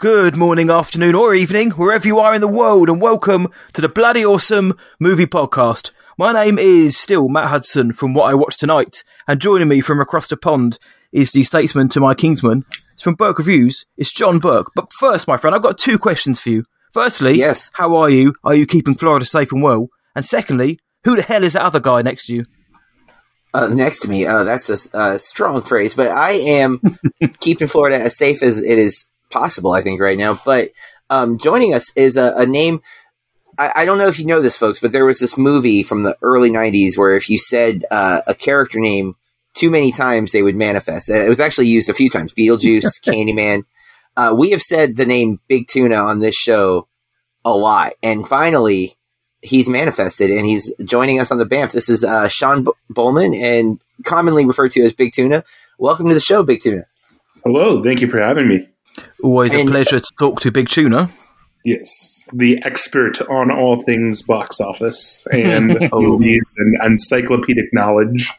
Good morning, afternoon, or evening, wherever you are in the world, and welcome to the Bloody Awesome Movie Podcast. My name is still Matt Hudson from What I Watched Tonight, and joining me from across the pond is the statesman to my kingsman. It's from Burke Reviews. It's John Burke. But first, my friend, I've got two questions for you. Firstly, Yes. how are you? Are you keeping Florida safe and well? And secondly, who the hell is that other guy next to you? Uh, next to me, uh, that's a, a strong phrase, but I am keeping Florida as safe as it is possible, I think, right now. But um, joining us is a, a name. I, I don't know if you know this, folks, but there was this movie from the early 90s where if you said uh, a character name too many times, they would manifest. It was actually used a few times Beetlejuice, Candyman. Uh, we have said the name Big Tuna on this show a lot. And finally, he's manifested and he's joining us on the BAMF. This is uh, Sean B- Bowman and commonly referred to as Big Tuna. Welcome to the show, Big Tuna. Hello, thank you for having me. Always a pleasure to talk to Big Tuna. Yes, the expert on all things box office and Oh. movies and encyclopedic knowledge.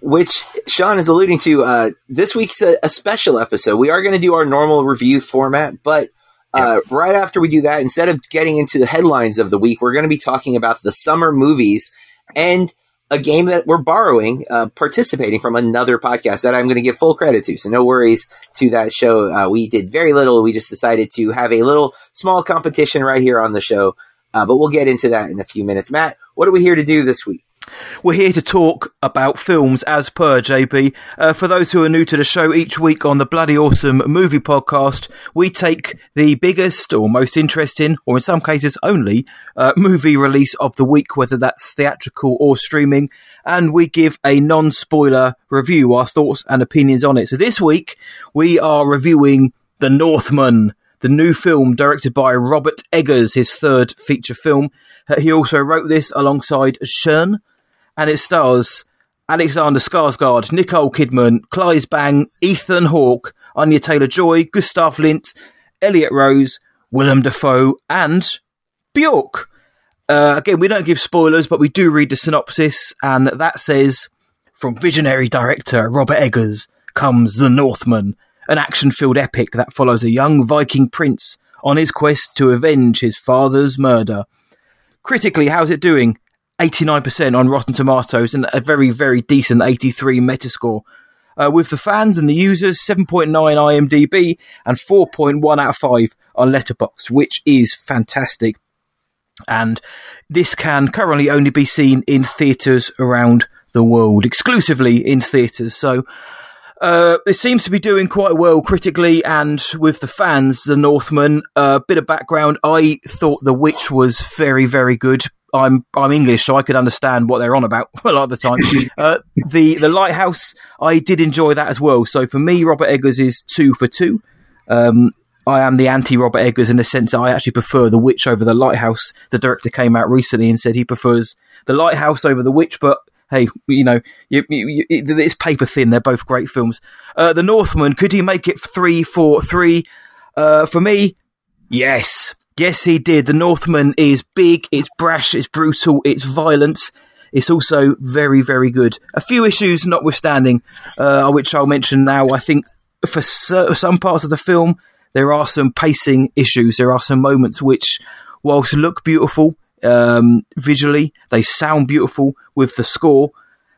Which Sean is alluding to. Uh, this week's a, a special episode. We are going to do our normal review format, but uh, right after we do that, instead of getting into the headlines of the week, we're going to be talking about the summer movies and a game that we're borrowing, uh, participating from another podcast that I'm going to give full credit to. So no worries to that show. Uh, we did very little. We just decided to have a little small competition right here on the show. Uh, but we'll get into that in a few minutes. Matt, what are we here to do this week? We're here to talk about films as per JB. Uh, for those who are new to the show, each week on the Bloody Awesome Movie Podcast, we take the biggest or most interesting, or in some cases only, uh, movie release of the week, whether that's theatrical or streaming, and we give a non spoiler review, our thoughts and opinions on it. So this week, we are reviewing The Northman the new film directed by Robert Eggers, his third feature film. Uh, he also wrote this alongside Sjón, and it stars Alexander Skarsgård, Nicole Kidman, Claes Bang, Ethan Hawke, Anya Taylor-Joy, Gustav Lindh, Elliott Rose, Willem Dafoe, and Bjork. Uh, again, we don't give spoilers, but we do read the synopsis, and that says, from visionary director Robert Eggers comes The Northman, an action-filled epic that follows a young Viking prince on his quest to avenge his father's murder. Critically, how's it doing? 89% on Rotten Tomatoes and a very, very decent 83 Metascore. Uh, with the fans and the users, 7.9 IMDb and 4.1 out of 5 on Letterboxd, which is fantastic. And this can currently only be seen in theatres around the world, exclusively in theatres. So, uh, it seems to be doing quite well critically and with the fans. The Northman. A uh, bit of background: I thought The Witch was very, very good. I'm I'm English, so I could understand what they're on about a lot of the time. uh, the The Lighthouse, I did enjoy that as well. So for me, Robert Eggers is two for two. Um, I am the anti Robert Eggers in the sense that I actually prefer The Witch over The Lighthouse. The director came out recently and said he prefers The Lighthouse over The Witch, but hey, you know, you, you, you, it's paper thin. They're both great films. Uh, the Northman, could he make it three, four, three? Uh, for me, yes. Yes, he did. The Northman is big, it's brash, it's brutal, it's violent. It's also very, very good. A few issues notwithstanding, uh, which I'll mention now. I think for some parts of the film, there are some pacing issues. There are some moments which, whilst look beautiful, um, visually. They sound beautiful with the score.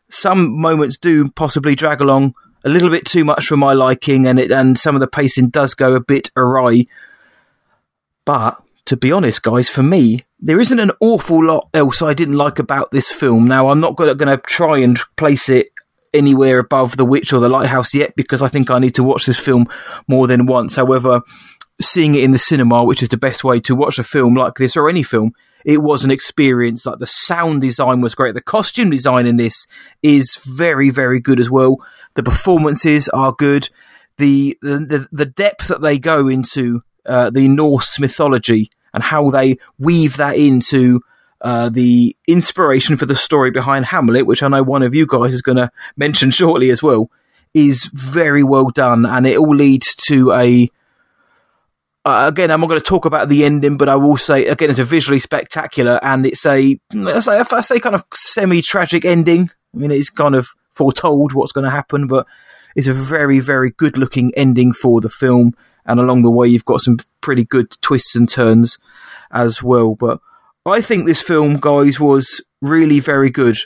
Some moments do possibly drag along a little bit too much for my liking, and it and some of the pacing does go a bit awry. But to be honest, guys, for me, there isn't an awful lot else I didn't like about this film. Now, I'm not going to try and place it anywhere above The Witch or The Lighthouse yet because I think I need to watch this film more than once. However, seeing it in the cinema, which is the best way to watch a film like this or any film, it was an experience. Like the sound design was great. The costume design in this is very, very good as well. The performances are good. The the the depth that they go into uh, the Norse mythology and how they weave that into uh, the inspiration for the story behind Hamlet, which I know one of you guys is going to mention shortly as well, is very well done, and it all leads to a uh, again, I'm not going to talk about the ending, but I will say again, it's a visually spectacular, and it's a I say, I say kind of semi-tragic ending. I mean, it's kind of foretold what's going to happen, but it's a very, very good-looking ending for the film, and along the way you've got some pretty good twists and turns as well. But I think this film, guys, was really very good.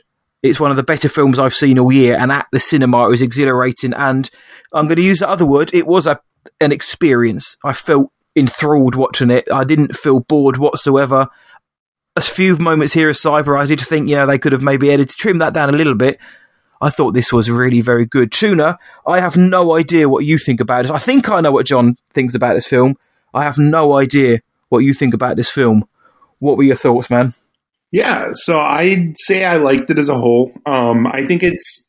It's one of the better films I've seen all year, and at the cinema it was exhilarating. And I'm going to use the other word. It was a an experience. I felt enthralled watching it. I didn't feel bored whatsoever. A few moments here aside where I did think, yeah, they could have maybe edited, trimmed that down a little bit. I thought this was really very good. Tuna, I have no idea what you think about it. I think I know what John thinks about this film. I have no idea what you think about this film. What were your thoughts, man? Yeah, so I'd say I liked it as a whole. Um, I think it's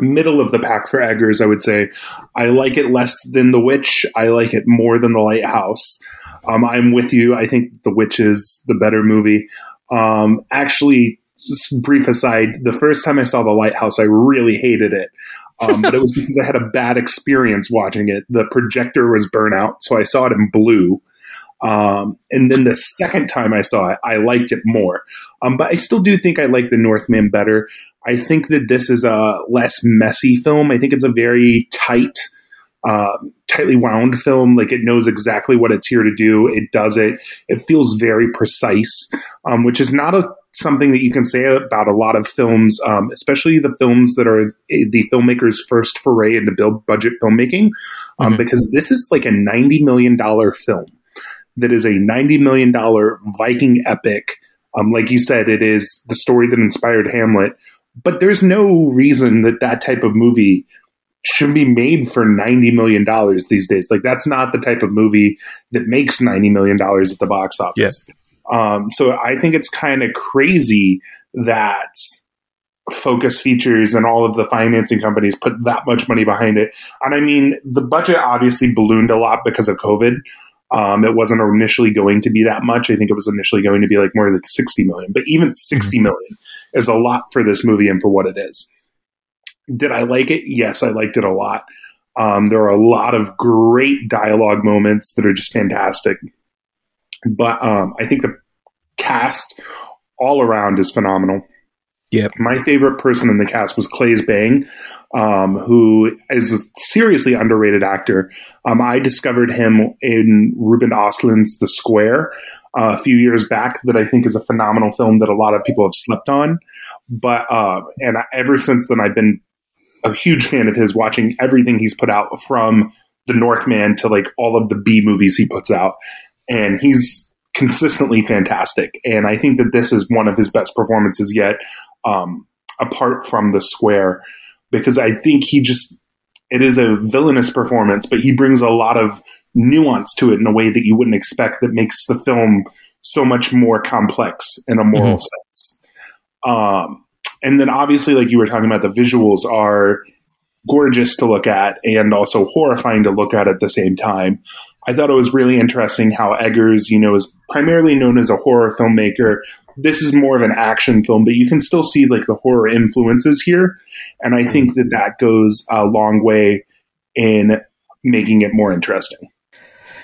middle of the pack for Eggers, I would say. I like it less than The Witch. I like it more than The Lighthouse. Um, I'm with you. I think The Witch is the better movie. Um, actually, brief aside, the first time I saw The Lighthouse, I really hated it. Um, but it was because I had a bad experience watching it. The projector was burnt out, so I saw it in blue. Um, and then the second time I saw it, I liked it more. Um, but I still do think I like The Northman better. I think that this is a less messy film. I think it's a very tight, uh, tightly wound film. Like it knows exactly what it's here to do. It does it. It feels very precise, um, which is not a something that you can say about a lot of films, um, especially the films that are the filmmaker's first foray into build budget filmmaking, um, mm-hmm. because this is like a ninety million dollar film that is a ninety million dollar Viking epic. Um, like you said, it is the story that inspired Hamlet, but there's no reason that that type of movie should be made for $90 million these days. Like that's not the type of movie that makes $90 million at the box office. Yes. Um, so I think it's kind of crazy that Focus Features and all of the financing companies put that much money behind it. And I mean, the budget obviously ballooned a lot because of COVID. Um, it wasn't initially going to be that much. I think it was initially going to be like more like 60 million, but even 60 mm-hmm. is a lot for this movie and for what it is. Did I like it? Yes, I liked it a lot. Um, there are a lot of great dialogue moments that are just fantastic. But um, I think the cast all around is phenomenal. Yeah. My favorite person in the cast was Claes Bang, um, who is a seriously underrated actor. Um, I discovered him in Ruben Östlund's The Square uh, a few years back that I think is a phenomenal film that a lot of people have slept on. But, uh, and ever since then, I've been a huge fan of his, watching everything he's put out from The Northman to like all of the B movies he puts out and he's consistently fantastic. And I think that this is one of his best performances yet, um, apart from the square, because I think he just it is a villainous performance, but he brings a lot of nuance to it in a way that you wouldn't expect that makes the film so much more complex in a moral mm-hmm. sense. Um, and then obviously, like you were talking about, the visuals are gorgeous to look at and also horrifying to look at at the same time. I thought it was really interesting how Eggers, you know, is primarily known as a horror filmmaker. This is more of an action film, but you can still see like the horror influences here. And I think that that goes a long way in making it more interesting.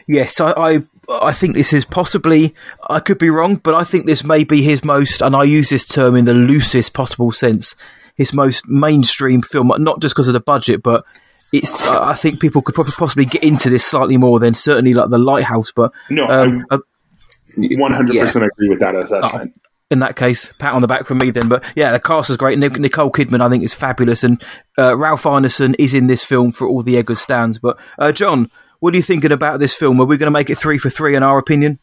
Yes, I, I, I think this is possibly. I could be wrong, but I think this may be his most, and I use this term in the loosest possible sense, his most mainstream film. Not just because of the budget, but it's I think people could probably possibly get into this slightly more than certainly like the Lighthouse. But no, um, uh, one hundred percent agree with that assessment. Oh, in that case, pat on the back from me then. But yeah, the cast is great. Nicole Kidman, I think, is fabulous, and uh, Ralph Ineson is in this film for all the Eggers stands. But uh, John, what are you thinking about this film? Are we going to make it three for three in our opinion?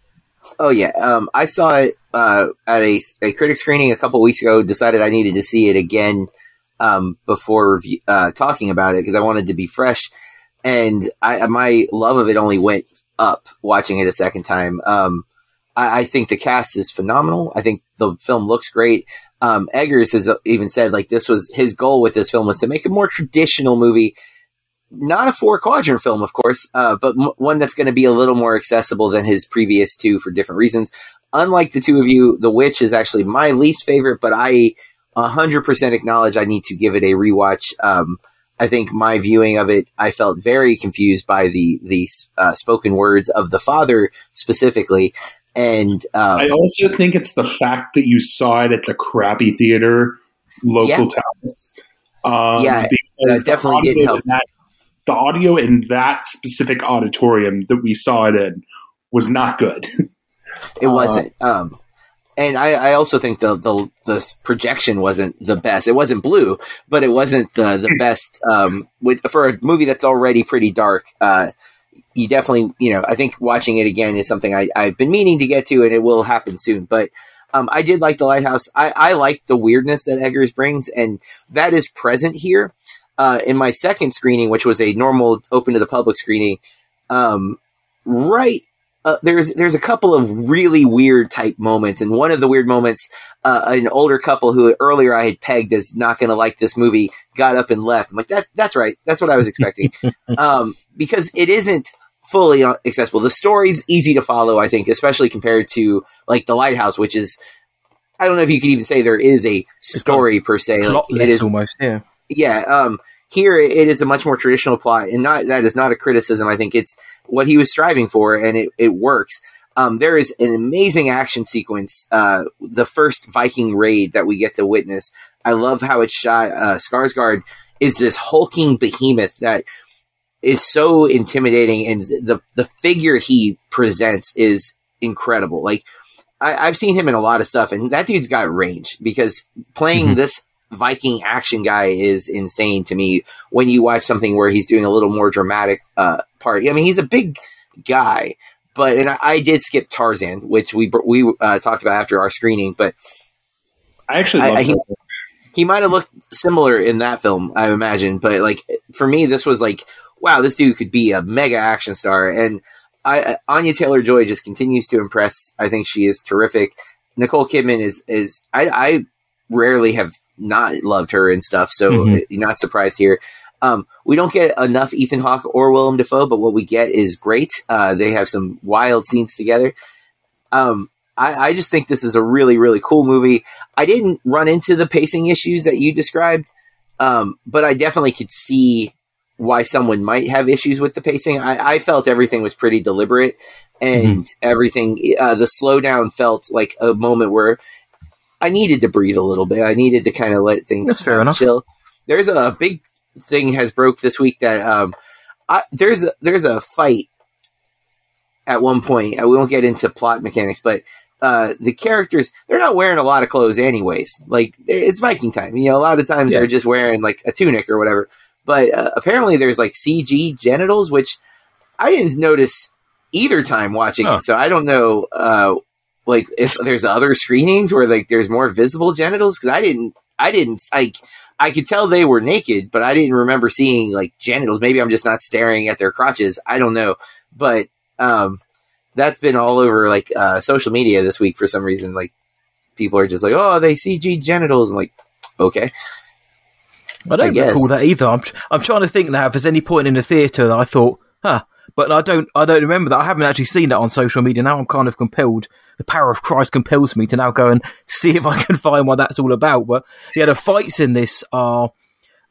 Oh yeah, um, I saw it uh, at a, a critic screening a couple weeks ago. Decided I needed to see it again um, before uh, talking about it because I wanted to be fresh. And I, my love of it only went up watching it a second time. Um, I, I, think the cast is phenomenal. I think the film looks great. Um, Eggers has even said like this was his goal with this film was to make a more traditional movie, not a four quadrant film, of course, uh, but m- one that's going to be a little more accessible than his previous two for different reasons. Unlike the two of you, The Witch is actually my least favorite, but I 100% acknowledge I need to give it a rewatch. Um, I think my viewing of it, I felt very confused by the the uh, spoken words of the father specifically, and um, I also think it's the fact that you saw it at the crappy theater, local yeah. towns. Um, yeah, that definitely didn't help. That, the audio in that specific auditorium that we saw it in was not good. it wasn't. Um, and I, I also think the, the the projection wasn't the best. It wasn't blue, but it wasn't the the best. Um, with, for a movie that's already pretty dark, uh, you definitely, you know, I think watching it again is something I, I've been meaning to get to, and it will happen soon. But um, I did like the lighthouse. I, I like the weirdness that Eggers brings, and that is present here. Uh, in my second screening, which was a normal open to the public screening, um, right uh, there's there's a couple of really weird type moments, and one of the weird moments, uh, an older couple who earlier I had pegged as not going to like this movie got up and left. I'm like, that that's right, that's what I was expecting, um, because it isn't fully accessible. The story's easy to follow, I think, especially compared to like The Lighthouse, which is I don't know if you could even say there is a story per se. Like, it is almost, yeah, yeah. Um, here it is a much more traditional plot, and not that is not a criticism. I think it's what he was striving for, and it, it works. Um, there is an amazing action sequence, uh, the first Viking raid that we get to witness. I love how it's shot. Uh, Skarsgård is this hulking behemoth that is so intimidating, and the the figure he presents is incredible. Like I, have seen him in a lot of stuff, and that dude's got range because playing mm-hmm. this Viking action guy is insane to me. When you watch something where he's doing a little more dramatic uh, part, I mean, he's a big guy, but and I, I did skip Tarzan, which we we uh, talked about after our screening. But I actually I, he, he might have looked similar in that film, I imagine. But like for me, this was like, wow, this dude could be a mega action star, and I, Anya Taylor Joy just continues to impress. I think she is terrific. Nicole Kidman is is I, I rarely have not loved her and stuff. So mm-hmm. not surprised here. Um, we don't get enough Ethan Hawke or Willem Dafoe, but what we get is great. Uh, they have some wild scenes together. Um, I, I, just think this is a really, really cool movie. I didn't run into the pacing issues that you described, um, but I definitely could see why someone might have issues with the pacing. I, I felt everything was pretty deliberate, and mm-hmm. everything. Uh, the slowdown felt like a moment where I needed to breathe a little bit. I needed to kind of let things That's fair enough. chill. There's a big thing has broke this week that um, I, there's a, there's a fight at one point. We won't get into plot mechanics, but uh, the characters they're not wearing a lot of clothes anyways. Like it's Viking time, you know. A lot of times yeah. they're just wearing like a tunic or whatever. But uh, apparently there's like CG genitals, which I didn't notice either time watching oh. it. So I don't know uh, like if there's other screenings where like there's more visible genitals because I didn't I didn't like I could tell they were naked, but I didn't remember seeing like genitals. Maybe I'm just not staring at their crotches. I don't know, but um, that's been all over like uh, social media this week for some reason. Like people are just like, oh, they CG genitals. I'm like, okay. I don't I recall that either. I'm, I'm trying to think now if there's any point in the theatre that I thought, huh, but I don't I don't remember that. I haven't actually seen that on social media. Now I'm kind of compelled. The power of Christ compels me to now go and see if I can find what that's all about. But yeah, the fights in this are,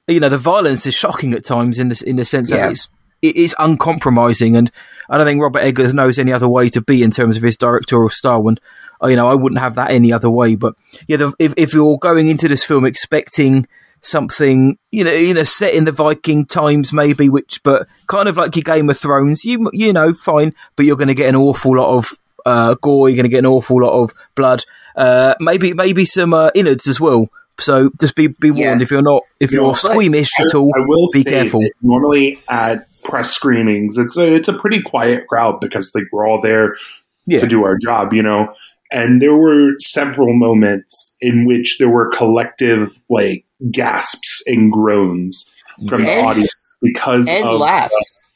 you know, the violence is shocking at times in this in the sense yeah. that it's it is uncompromising, and I don't think Robert Eggers knows any other way to be in terms of his directorial style. And uh, you know, I wouldn't have that any other way. But yeah, the, if if you're going into this film expecting something, you know, in a set in the Viking times, maybe, which, but kind of like your Game of Thrones, you, you know, fine, but you're going to get an awful lot of uh, gore, you're going to get an awful lot of blood, uh, maybe, maybe some uh, innards as well. So just be be warned yeah. if you're not if you're, you're squeamish at all. I will be careful. Normally at press screenings, it's a it's a pretty quiet crowd because like we're all there yeah. to do our job, you know. And there were several moments in which there were collective like gasps and groans from yes. the audience because and of laughs. Uh,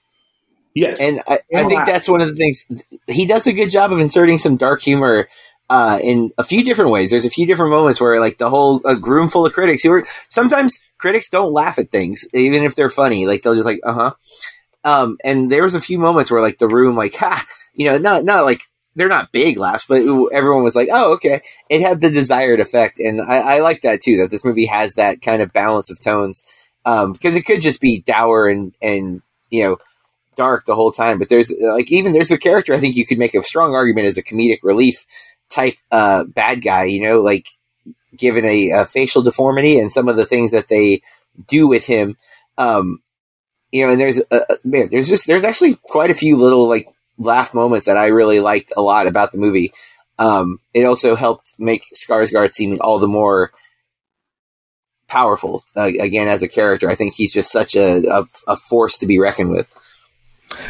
yes, and I, and I think that's one of the things he does a good job of inserting some dark humor uh, in a few different ways. There's a few different moments where like the whole a room full of critics who are sometimes critics don't laugh at things even if they're funny. Like they'll just like uh huh. Um, and there was a few moments where like the room like ha you know not not like they're not big laughs, but everyone was like, "Oh, okay." It had the desired effect, and I, I like that too. That this movie has that kind of balance of tones, um, because it could just be dour and and you know dark the whole time. But there's like even there's a character I think you could make a strong argument as a comedic relief type uh, bad guy. You know, like given a, a, facial deformity and some of the things that they do with him. Um, you know, and there's uh, man, there's just there's actually quite a few little like laugh moments that I really liked a lot about the movie. Um, it also helped make Skarsgård seem all the more powerful uh, again as a character. I think he's just such a, a, a force to be reckoned with.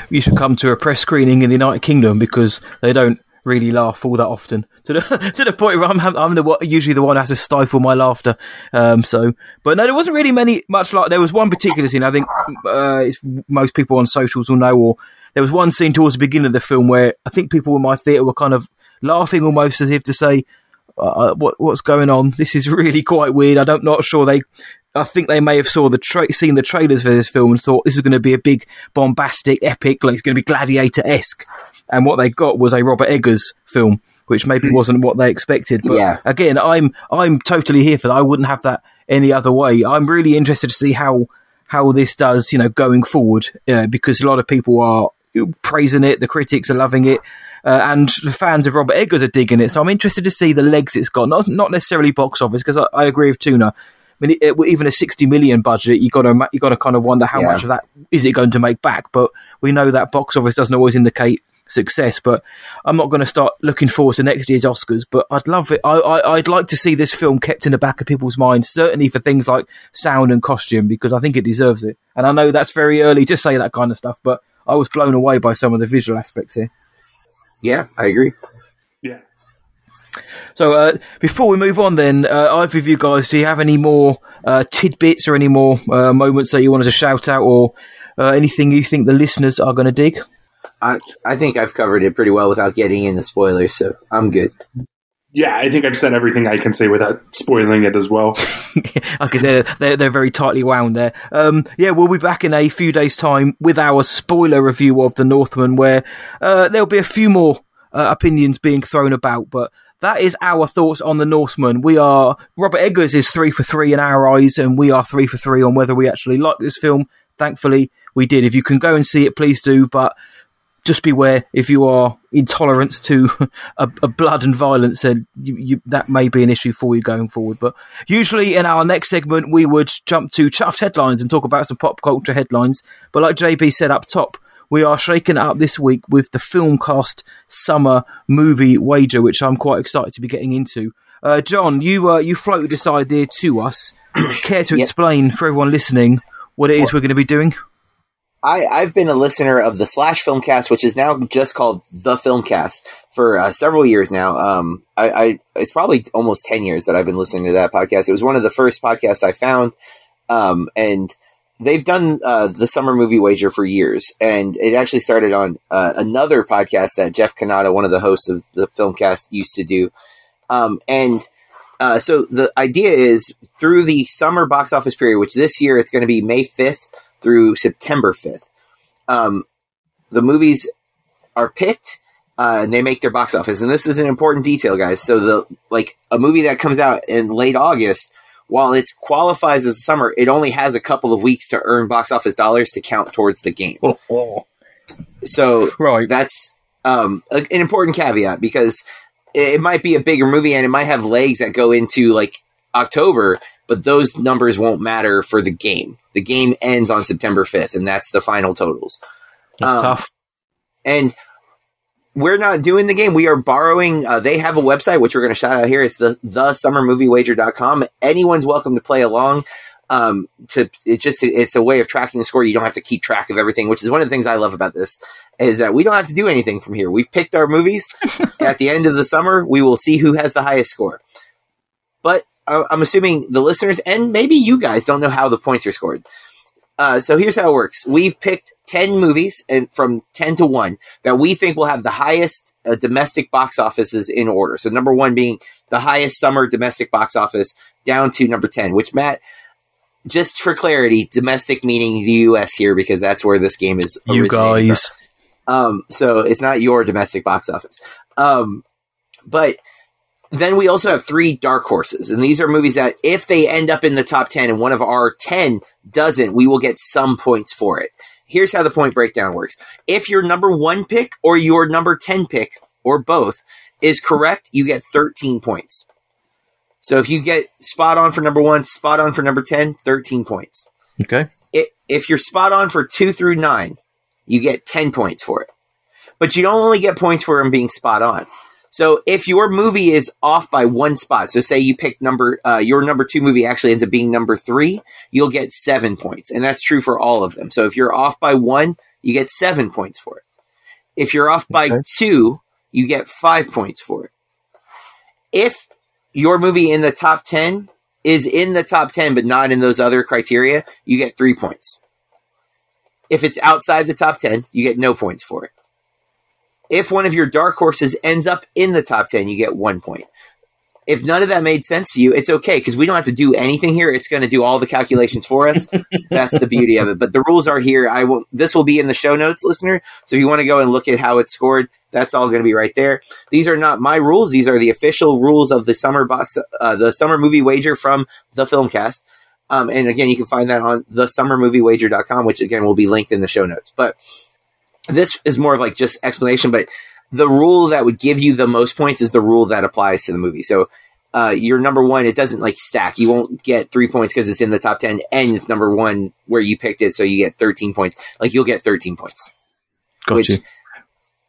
You should come to a press screening in the United Kingdom because they don't really laugh all that often to the to the point where I'm I'm the usually the one who has to stifle my laughter. Um, so, but no, there wasn't really many much like there was one particular scene. I think uh, most people on socials will know, or there was one scene towards the beginning of the film where I think people in my theatre were kind of laughing almost as if to say, uh, uh "What what's going on? This is really quite weird." I don't not sure they I think they may have saw the tra- seen the trailers for this film and thought this is going to be a big bombastic epic, like it's going to be gladiator esque. And what they got was a Robert Eggers film, which maybe hmm. wasn't what they expected. But yeah. again, I'm I'm totally here for that. I wouldn't have that any other way. I'm really interested to see how how this does, you know, going forward, uh, because a lot of people are praising it, the critics are loving it. Uh, and the fans of Robert Eggers are digging it. So I'm interested to see the legs it's got. Not not necessarily box office because I, I, agree with Tuna. I mean, it, even a 60 million budget, you got to you got to kind of wonder how yeah. much of that is it going to make back. But we know that box office doesn't always indicate success. But I'm not going to start looking forward to next year's Oscars. But I'd love it. I, I would like to see this film kept in the back of people's minds, certainly for things like sound and costume, because I think it deserves it. And I know that's very early to say that kind of stuff, but I was blown away by some of the visual aspects here. Yeah, I agree. Yeah. So uh, before we move on, then uh, either of you guys, do you have any more uh, tidbits or any more uh, moments that you wanted to shout out, or uh, anything you think the listeners are going to dig? I I think I've covered it pretty well without getting into spoilers, so I'm good. Yeah, I think I've said everything I can say without spoiling it as well. like I said, they're, they're very tightly wound there. Um, yeah, we'll be back in a few days' time with our spoiler review of The Northman, where uh, there'll be a few more uh, opinions being thrown about, but that is our thoughts on the Northman. We are Robert Eggers is three for three in our eyes, and we are three for three on whether we actually like this film. Thankfully, we did. If you can go and see it, please do. But just beware if you are intolerant to a, a blood and violence, then you, you, that may be an issue for you going forward. But usually in our next segment, we would jump to chuffed headlines and talk about some pop culture headlines. But like JB said up top, we are shaking it up this week with the Filmcast Summer Movie Wager, which I'm quite excited to be getting into. Uh, John, you uh, you floated this idea to us. Care to yep. explain for everyone listening what it is we're going to be doing? I, I've been a listener of the Slash Filmcast, which is now just called the Filmcast, for uh, several years now. Um, I, I, it's probably almost ten years that I've been listening to that podcast. It was one of the first podcasts I found, um, and they've done uh, the summer movie wager for years, and it actually started on uh, another podcast that Jeff Cannata, one of the hosts of the Filmcast, used to do. Um, and uh, so the idea is through the summer box office period, which this year it's going to be May fifth through September fifth. Um, the movies are picked. Uh, and they make their box office, and this is an important detail, guys. So the like a movie that comes out in late August while it qualifies as summer, it only has a couple of weeks to earn box office dollars to count towards the game. So right. that's um, a, an important caveat because it, it might be a bigger movie and it might have legs that go into like October, but those numbers won't matter for the game. The game ends on September 5th, and that's the final totals. That's um, tough. And we're not doing the game. We are borrowing. Uh, they have a website, which we're going to shout out here. It's the thesummermoviewager.com. Anyone's welcome to play along. Um, to it just it's a way of tracking the score. You don't have to keep track of everything, which is one of the things I love about this is that we don't have to do anything from here. We've picked our movies. At the end of the summer, we will see who has the highest score. But I'm assuming the listeners and maybe you guys don't know how the points are scored. Uh, so here's how it works. We've picked 10 movies and from 10 to 1 that we think will have the highest uh, domestic box offices in order. So number 1 being the highest summer domestic box office down to number 10, which Matt just for clarity, domestic meaning the US here because that's where this game is You guys. Um, so it's not your domestic box office. Um, but then we also have three dark horses, and these are movies that if they end up in the top 10 and one of our 10 doesn't, we will get some points for it. Here's how the point breakdown works. If your number one pick or your number 10 pick or both is correct, you get 13 points. So if you get spot on for number one, spot on for number 10, 13 points. Okay. it, if you're spot on for two through nine, you get 10 points for it. But you don't only get points for them being spot on. So if your movie is off by one spot, so say you pick number, uh, your number two movie actually ends up being number three, you'll get seven points. And that's true for all of them. So if you're off by one, you get seven points for it. If you're off by Okay. two, you get five points for it. If your movie in the top 10 is in the top 10, but not in those other criteria, you get three points. If it's outside the top 10, you get no points for it. If one of your dark horses ends up in the top 10, you get one point. If none of that made sense to you, it's okay because we don't have to do anything here. It's going to do all the calculations for us. That's the beauty of it. But the rules are here. I will. This will be in the show notes, listener. So if you want to go and look at how it's scored, that's all going to be right there. These are not my rules. These are the official rules of the summer box, uh, the summer movie wager from the Filmcast. Um, and again, you can find that on the summermoviewager.com, which again will be linked in the show notes. But this is more of like just explanation, but the rule that would give you the most points is the rule that applies to the movie. So uh, your number one, it doesn't like stack. You won't get three points because it's in the top 10 and it's number one where you picked it. So you get 13 points. Like you'll get 13 points. Got which, you.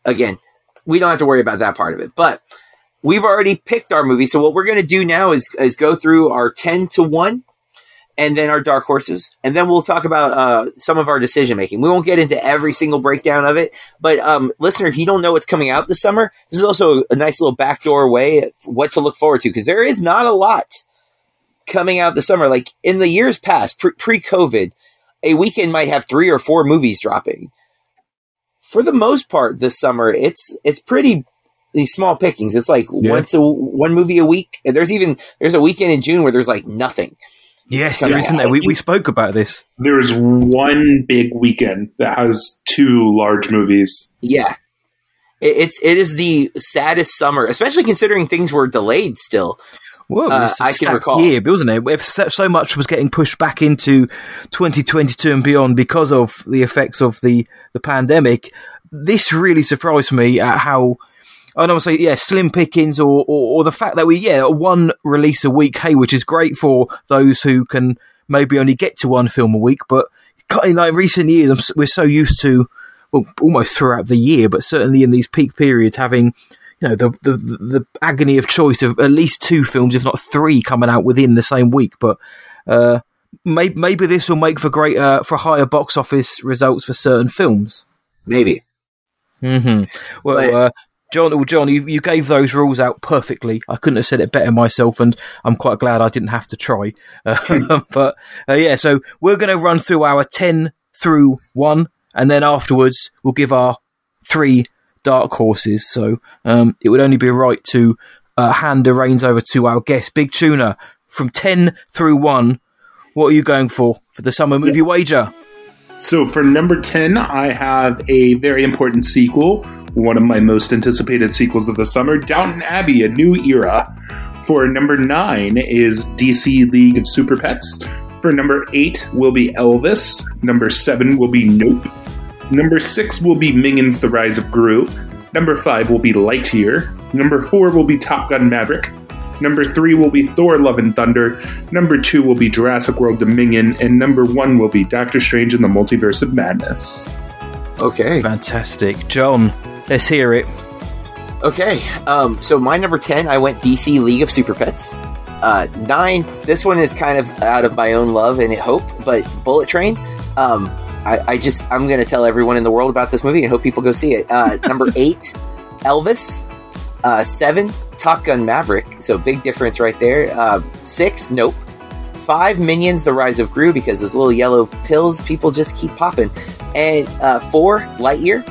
again, we don't have to worry about that part of it. But we've already picked our movie. So what we're going to do now is, is go through our 10 to 1 and then our dark horses. And then we'll talk about uh, some of our decision making. We won't get into every single breakdown of it. But um, listener, if you don't know what's coming out this summer, this is also a nice little backdoor way of what to look forward to because there is not a lot coming out this summer. Like in the years past, pre COVID, a weekend might have three or four movies dropping. For the most part, this summer it's it's pretty these small pickings. It's like Yeah. once a one movie a week. And there's even there's a weekend in June where there's like nothing. Yes, Yeah, there isn't there. We, we spoke about this. There's one big weekend that has two large movies. Yeah. It, it's it is the saddest summer, especially considering things were delayed still. Well, Uh, it's a I can recall. year, wasn't it? If so so much was getting pushed back into 2022 and beyond because of the effects of the, the pandemic, this really surprised me at how I don't want to say yeah slim pickings or, or or the fact that we yeah one release a week hey which is great for those who can maybe only get to one film a week but in like recent years we're so used to well almost throughout the year but certainly in these peak periods having you know the, the the agony of choice of at least two films if not three coming out within the same week. But uh maybe, maybe this will make for greater for higher box office results for certain films. Maybe. hmm Well, But- uh, John, well, John, you, you gave those rules out perfectly. I couldn't have said it better myself, and I'm quite glad I didn't have to try. Uh, but uh, yeah, so we're going to run through our ten through one, and then afterwards we'll give our three dark horses. So um, it would only be right to uh, hand the reins over to our guest, Big Tuna, from ten through one. What are you going for for the summer movie wager? So for number 10, I have a very important sequel, one of my most anticipated sequels of the summer, Downton Abbey, A New Era. For number 9 is DC League of Super Pets. For number 8 will be Elvis. Number 7 will be Nope. Number 6 will be Minions The Rise of Gru. Number 5 will be Lightyear. Number 4 will be Top Gun Maverick. Number 3 will be Thor Love and Thunder. Number 2 will be Jurassic World Dominion. And number 1 will be Doctor Strange in the Multiverse of Madness. Okay. Fantastic, John. Let's hear it. Okay. Um, so my number 10, I went DC League of Super Pets. Uh, nine, this one is kind of out of my own love and hope, but Bullet Train, um, I, I just, I'm going to tell everyone in the world about this movie and hope people go see it. Uh, number eight, Elvis. Uh, seven, Top Gun Maverick. So big difference right there. Uh, six, Nope. Five, Minions, The Rise of Gru, because those little yellow pills people just keep popping. And uh, four, Lightyear,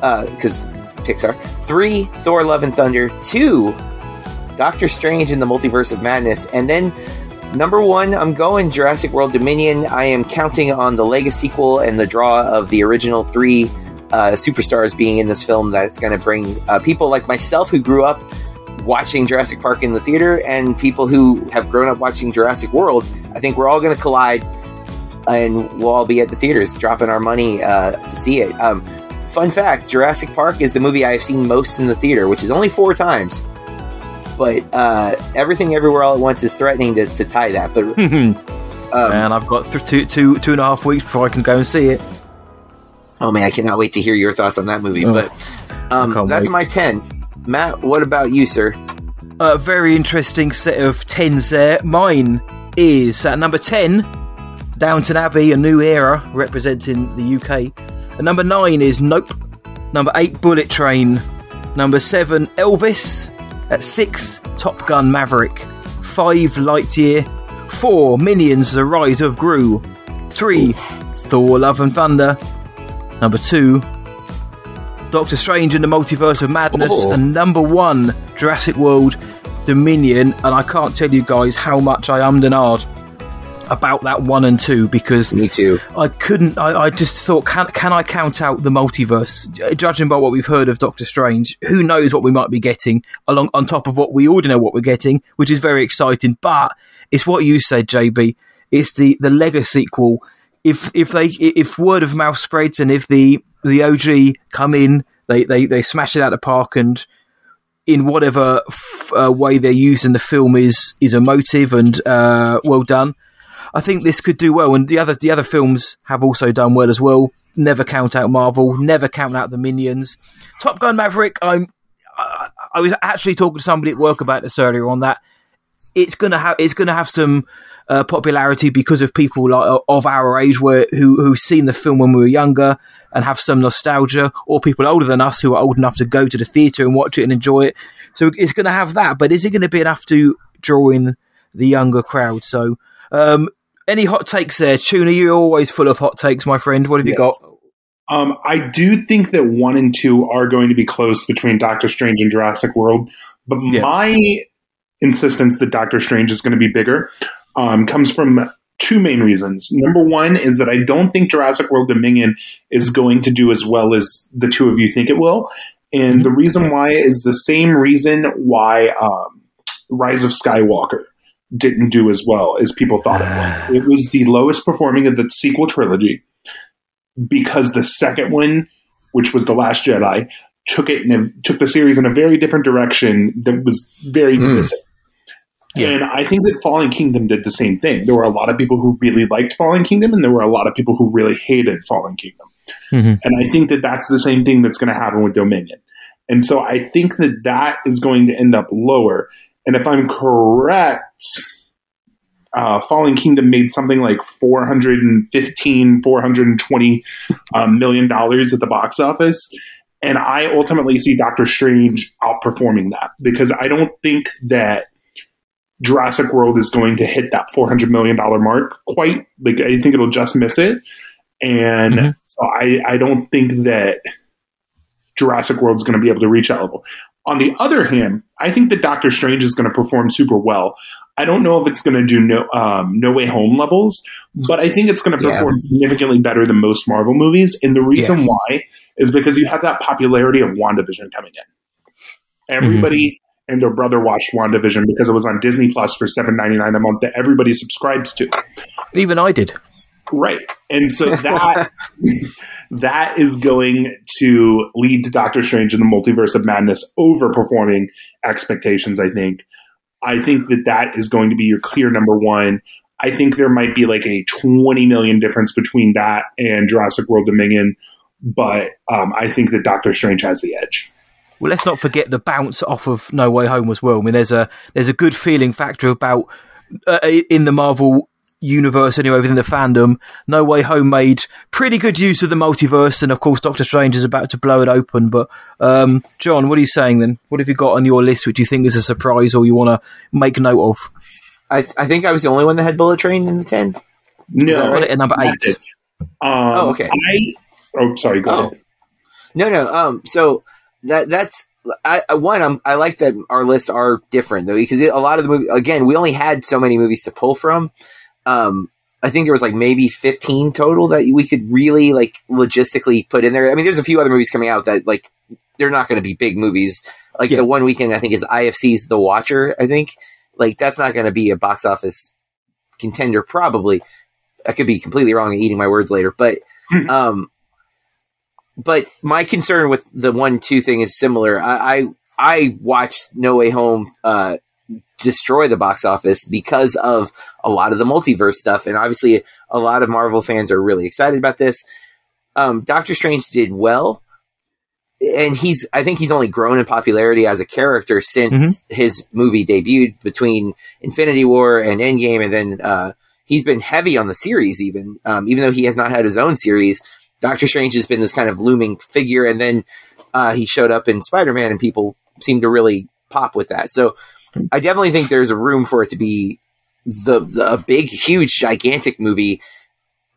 because Pixar. Three, Thor: Love and Thunder. Two, Doctor Strange in the Multiverse of Madness. And then number one, I'm going Jurassic World Dominion. I am counting on the legacy sequel and the draw of the original three uh, superstars being in this film. That it's going to bring uh, people like myself who grew up watching Jurassic Park in the theater and people who have grown up watching Jurassic World. I think we're all going to collide. And we'll all be at the theaters dropping our money uh, to see it. Um, Fun fact Jurassic Park is the movie I have seen most in the theater, which is only four times. But uh, Everything Everywhere All at Once is threatening to, to tie that. But Um, and I've got th- two, two, two and a half weeks before I can go and see it. oh man, I cannot wait to hear your thoughts on that movie. Oh, but um, that's wait. my ten. Matt, what about you, sir? A very interesting set of tens there. Mine is at number 10, Downton Abbey, A New Era, representing the UK. At number 9 is Nope. Number 8, Bullet Train. Number 7, Elvis. At 6, Top Gun Maverick. 5, Lightyear. 4, Minions, The Rise of Gru. 3, Thor, Love and Thunder. Number 2, Doctor Strange in the Multiverse of Madness, Oh. and number one, Jurassic World Dominion. And I can't tell you guys how much I ummed and ahed about that one and two because Me too. I couldn't. I, I just thought, can can I count out the multiverse? Judging by what we've heard of Doctor Strange, who knows what we might be getting along on top of what we already know what we're getting, which is very exciting. But it's what you said, JB. It's the the legacy sequel. If if they if word of mouth spreads and if the the OG come in, they they they smash it out of the park and in whatever f- uh, way they're using the film is is emotive and uh, well done. I think this could do well, and the other the other films have also done well as well. Never count out Marvel, never count out the Minions. Top Gun Maverick. I'm. I, I was actually talking to somebody at work about this earlier on that it's gonna have it's gonna have some uh, popularity because of people like of our age where who who've seen the film when we were younger and have some nostalgia, or people older than us who are old enough to go to the theatre and watch it and enjoy it. So it's going to have that, but is it going to be enough to draw in the younger crowd? So, um, any hot takes there, Tuna? You're always full of hot takes, my friend. What have you got? Um, I do think that one and two are going to be close between Doctor Strange and Jurassic World, but Yeah. my insistence that Doctor Strange is going to be bigger um, comes from two main reasons. Number one is that I don't think Jurassic World Dominion is going to do as well as the two of you think it will, and the reason why is the same reason why um, Rise of Skywalker didn't do as well as people thought it would. It was the lowest performing of the sequel trilogy because the second one, which was the Last Jedi, took it in a, took the series in a very different direction that was very Mm. divisive. Yeah. And I think that Fallen Kingdom did the same thing. There were a lot of people who really liked Fallen Kingdom, and there were a lot of people who really hated Fallen Kingdom. Mhm. And I think that that's the same thing that's going to happen with Dominion. And so I think that that is going to end up lower. And if I'm correct, uh, Fallen Kingdom made something like 415, 420 um, million dollars at the box office. And I ultimately see Doctor Strange outperforming that because I don't think that Jurassic World is going to hit that $400 million mark quite. Like, I think it'll just miss it. And Mhm. so I, I don't think that Jurassic World is going to be able to reach that level. On the other hand, I think that Doctor Strange is going to perform super well. I don't know if it's going to do no um, No Way Home levels, but I think it's going to Yeah. perform significantly better than most Marvel movies. And the reason why is because you have that popularity of WandaVision coming in. Everybody and their brother watched WandaVision because it was on Disney Plus for seven ninety nine a month that everybody subscribes to. Even I did. Right. And so that that is going to lead to Doctor Strange in the Multiverse of Madness overperforming expectations, I think. I think that that is going to be your clear number one. I think there might be like a 20 million difference between that and Jurassic World Dominion, but um, I think that Doctor Strange has the edge. Well, let's not forget the bounce off of No Way Home as well. I mean, there's a there's a good feeling factor about uh, in the Marvel universe anyway within the fandom. No Way Home made pretty good use of the multiverse, and of course, Doctor Strange is about to blow it open. But um, John, what are you saying then? What have you got on your list which you think is a surprise or you want to make note of? I, I think I was the only one that had Bullet Train in the ten. No, I've got it at number eight. Um, Oh, okay. I, oh, sorry, go Oh. ahead. No, no. Um, so that that's I, I one. I'm, I like that our lists are different though because a lot of the movie again we only had so many movies to pull from. Um, I think there was like maybe 15 total that we could really like logistically put in there. I mean, there's a few other movies coming out that like they're not going to be big movies. Like Yeah. the one weekend I think is IFC's The Watcher. I think like that's not going to be a box office contender probably. I could be completely wrong and eating my words later, but um, but my concern with the one two thing is similar. I I, I watched No Way Home uh, destroy the box office because of a lot of the multiverse stuff. And obviously, a lot of Marvel fans are really excited about this. Um, Doctor Strange did well, and he's I think he's only grown in popularity as a character since mm-hmm. his movie debuted between Infinity War and Endgame, and then uh, he's been heavy on the series. Even um, even though he has not had his own series, Doctor Strange has been this kind of looming figure, and then uh, he showed up in Spider Man, and people seem to really pop with that. So I definitely think there's a room for it to be the, the a big, huge, gigantic movie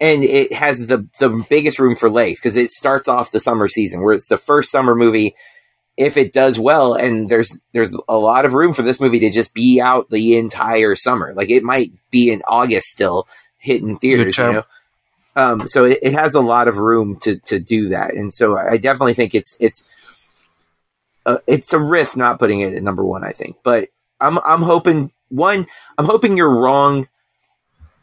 and it has the the biggest room for legs because it starts off the summer season where it's the first summer movie. If it does well, and there's there's a lot of room for this movie to just be out the entire summer, like it might be in August still hitting theaters, you know. Um, so it, it, has a lot of room to to do that, and so I definitely think it's it's uh, it's a risk not putting it at number one. I think, but I'm I'm hoping one. I'm hoping you're wrong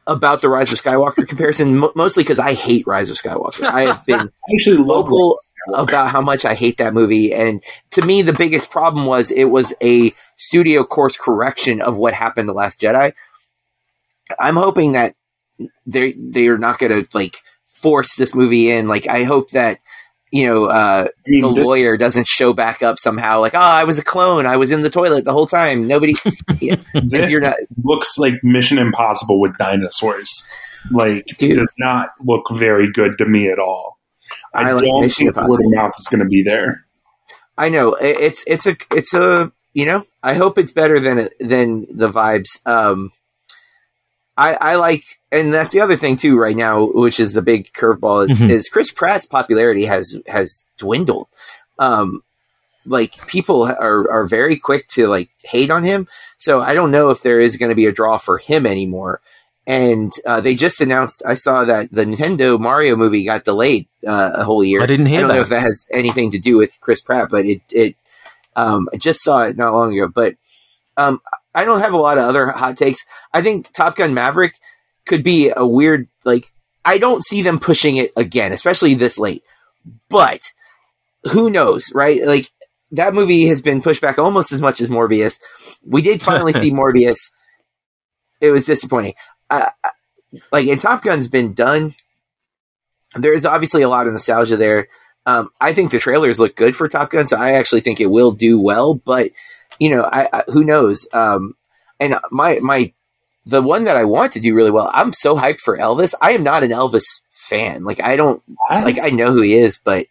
about the Rise of Skywalker comparison, mostly because I hate Rise of Skywalker. I have been actually local about how much I hate that movie, and to me, the biggest problem was it was a studio course correction of what happened to Last Jedi. I'm hoping that they they are not going to like force this movie in. Like, I hope that you know, uh, I mean, the this, lawyer doesn't show back up somehow. Like, oh, I was a clone. I was in the toilet the whole time. Nobody. this you're not, looks like Mission Impossible with dinosaurs. Like, Dude, does not look very good to me at all. I, I like don't Mission think Impossible. word of mouth is going to be there. I know it's it's a it's a you know I hope it's better than than the vibes. Um, I, I like, and that's the other thing too right now, which is the big curveball is, mm-hmm. is Chris Pratt's popularity has has dwindled. Um, like people are are very quick to like hate on him, so I don't know if there is going to be a draw for him anymore. And uh, they just announced. I saw that the Nintendo Mario movie got delayed uh, a whole year. I didn't hear. I don't that. know if that has anything to do with Chris Pratt, but it it. Um, I just saw it not long ago, but um, I don't have a lot of other hot takes. I think Top Gun Maverick could be a weird like I don't see them pushing it again, especially this late. But who knows, right? Like that movie has been pushed back almost as much as Morbius. We did finally see Morbius. It was disappointing. Uh, like, and Top Gun's been done. There's obviously a lot of nostalgia there. Um, I think the trailers look good for Top Gun, so I actually think it will do well. But you know, I, I who knows? Um, and my my the one that I want to do really well. I'm so hyped for Elvis. I am not an Elvis fan. Like I don't what? like I know who he is, but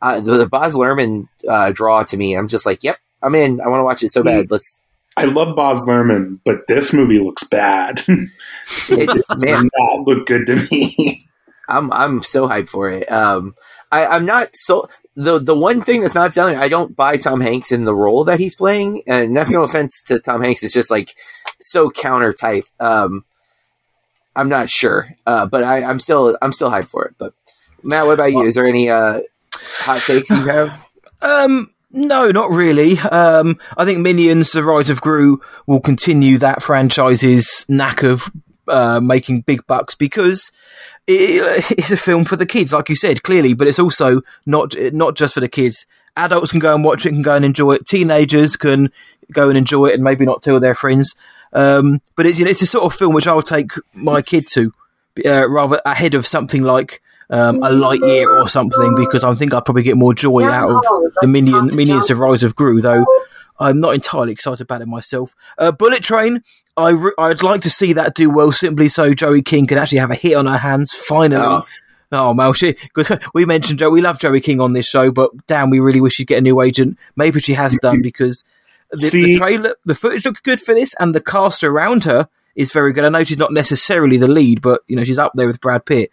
uh, the, the Baz Luhrmann uh, draw to me, I'm just like, yep, I'm in. I want to watch it so bad. Let's. I love Baz Luhrmann, but this movie looks bad. it, man, not look good to me. I'm I'm so hyped for it. Um, I, I'm not so the the one thing that's not selling, I don't buy Tom Hanks in the role that he's playing, and that's no offense to Tom Hanks. It's just like so counter type. Um, I'm not sure, uh, but I, am still I'm still hyped for it. But Matt, what about you? Is there any uh, hot takes you have? Um, no, not really. Um, I think Minions: The Rise of Gru will continue that franchise's knack of uh, making big bucks because it, it's a film for the kids, like you said, clearly, but it's also not not just for the kids. Adults can go and watch it, can go and enjoy it. Teenagers can go and enjoy it, and maybe not tell their friends. Um, but it's you know, it's a sort of film which I'll take my kid to, uh, rather ahead of something like um, a Lightyear or something, because I think I'd probably get more joy out of the Minion Minions: The Rise of Gru, though. I'm not entirely excited about it myself. Uh, Bullet Train, I re- I'd like to see that do well simply so Joey King can actually have a hit on her hands finally. Oh. Oh, Mel, because we mentioned Joe, we love Joey King on this show, but damn, we really wish she'd get a new agent. Maybe she has done because the, the, trailer, the footage looks good for this, and the cast around her is very good. I know she's not necessarily the lead, but you know she's up there with Brad Pitt.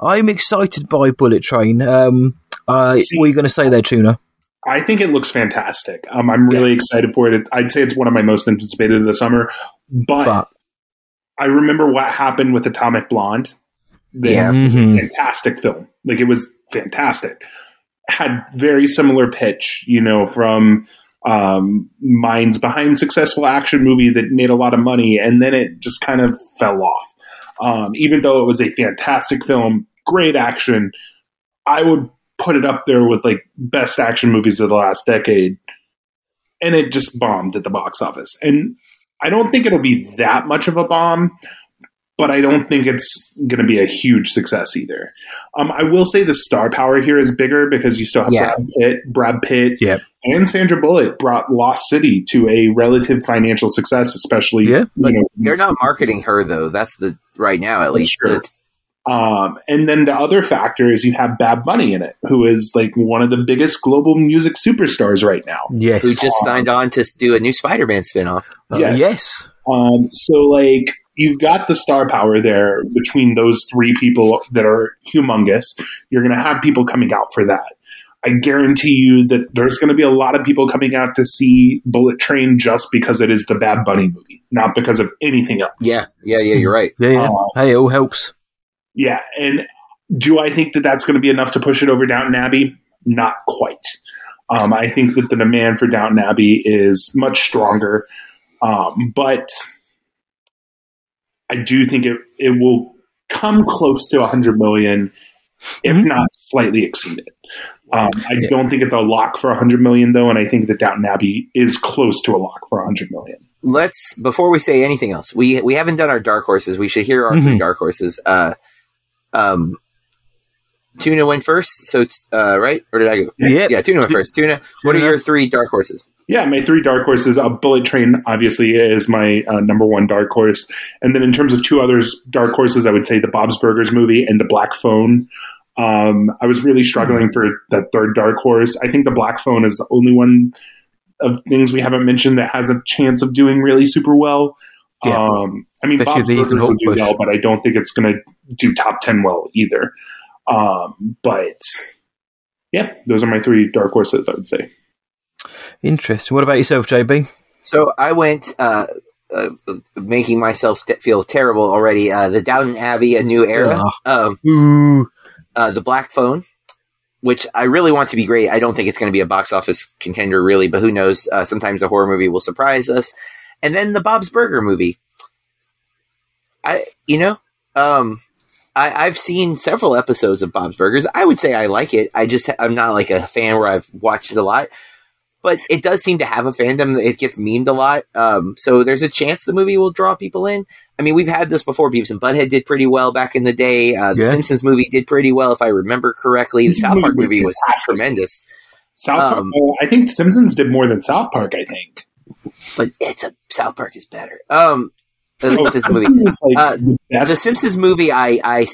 I'm excited by Bullet Train. Um, uh, See, what are you going to say there, Tuna? I think it looks fantastic. Um, I'm really yeah. excited for it. I'd say it's one of my most anticipated of the summer. But, but. I remember what happened with Atomic Blonde. Yeah, it was a mm-hmm. fantastic film. Like it was fantastic. Had very similar pitch, you know, from um, minds behind successful action movie that made a lot of money, and then it just kind of fell off. Um, even though it was a fantastic film, great action, I would put it up there with like best action movies of the last decade, and it just bombed at the box office. And I don't think it'll be that much of a bomb, but I don't think it's going to be a huge success either. Um, I will say the star power here is bigger because you still have Yeah. Brad Pitt, Brad Pitt, Yep. and Sandra Bullock brought Lost City to a relative financial success, especially Yeah, you know, They're not marketing her though. That's the right now at least. true. The- Um, and then the other factor is you have Bad Bunny in it, who is like one of the biggest global music superstars right now. Yes. who just signed on to do a new Spider-Man spinoff. Uh, yes. yes. Um, so like you've got the star power there between those three people that are humongous. You're going to have people coming out for that. I guarantee you that there's going to be a lot of people coming out to see Bullet Train just because it is the Bad Bunny movie, not because of anything else. Yeah, yeah, yeah. You're right. Yeah, yeah. Uh, hey, it all helps. Yeah, and do I think that that's going to be enough to push it over Downton Abbey? Not quite. Um, I think that the demand for Downton Abbey is much stronger, um, but I do think it it will come close to 100 million, if Mhm. not slightly exceed it. Um, I Yeah. don't think it's a lock for 100 million though, and I think that Downton Abbey is close to a lock for 100 million. Let's before we say anything else, we we haven't done our dark horses. We should hear our three Mhm. dark horses. Uh, um, Tuna went first, so it's uh, right, or did I go? Yep. Yeah, Tuna went first. Tuna, what are your three dark horses? Yeah, my three dark horses. Uh, Bullet Train obviously is my uh, number one dark horse, and then in terms of two others dark horses, I would say the Bob's Burgers movie and the Black Phone. Um, I was really struggling for that third dark horse. I think the Black Phone is the only one of things we haven't mentioned that has a chance of doing really super well. Yeah. Um, I mean, Especially Bob's Burgers will do push. well, but I don't think it's going to do top ten well either. Um, but yeah, those are my three dark horses. I would say. Interesting. What about yourself, JB? So I went, uh, uh, making myself t- feel terrible already. Uh, the Downton Abbey, a new era. Um, Ooh. uh, the Black Phone, which I really want to be great. I don't think it's going to be a box office contender, really, but who knows? Uh, sometimes a horror movie will surprise us. And then the Bob's Burger movie. I, you know, um, I, I've seen several episodes of Bob's Burgers. I would say I like it. I just I'm not like a fan where I've watched it a lot, but it does seem to have a fandom. It gets memed a lot, um, so there's a chance the movie will draw people in. I mean, we've had this before. Beavis and Butthead did pretty well back in the day. Uh, the Yeah. Simpsons movie did pretty well, if I remember correctly. The South Park movie was fantastic. tremendous, South Park. Um, I think Simpsons did more than South Park. I think. But it's a South Park is better. Um, at Oh, least this movie. Like Uh, the. The Simpsons movie, I, I,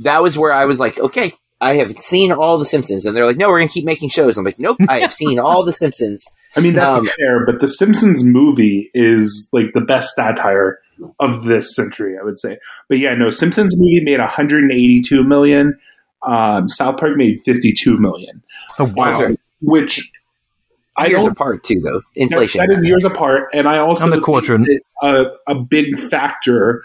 that was where I was like, okay, I have seen all the Simpsons, and they're like, no, we're gonna keep making shows. I'm like, nope, I have seen all the Simpsons. I mean, that's um, fair, but the Simpsons movie is like the best satire of this century, I would say. But yeah, no, Simpsons movie made 182 million. Um, South Park made 52 million. wow. Wow. Which I Years don't apart too, though. That- Inflation. that is years apart, and I also And the think quadrant. A, a big factor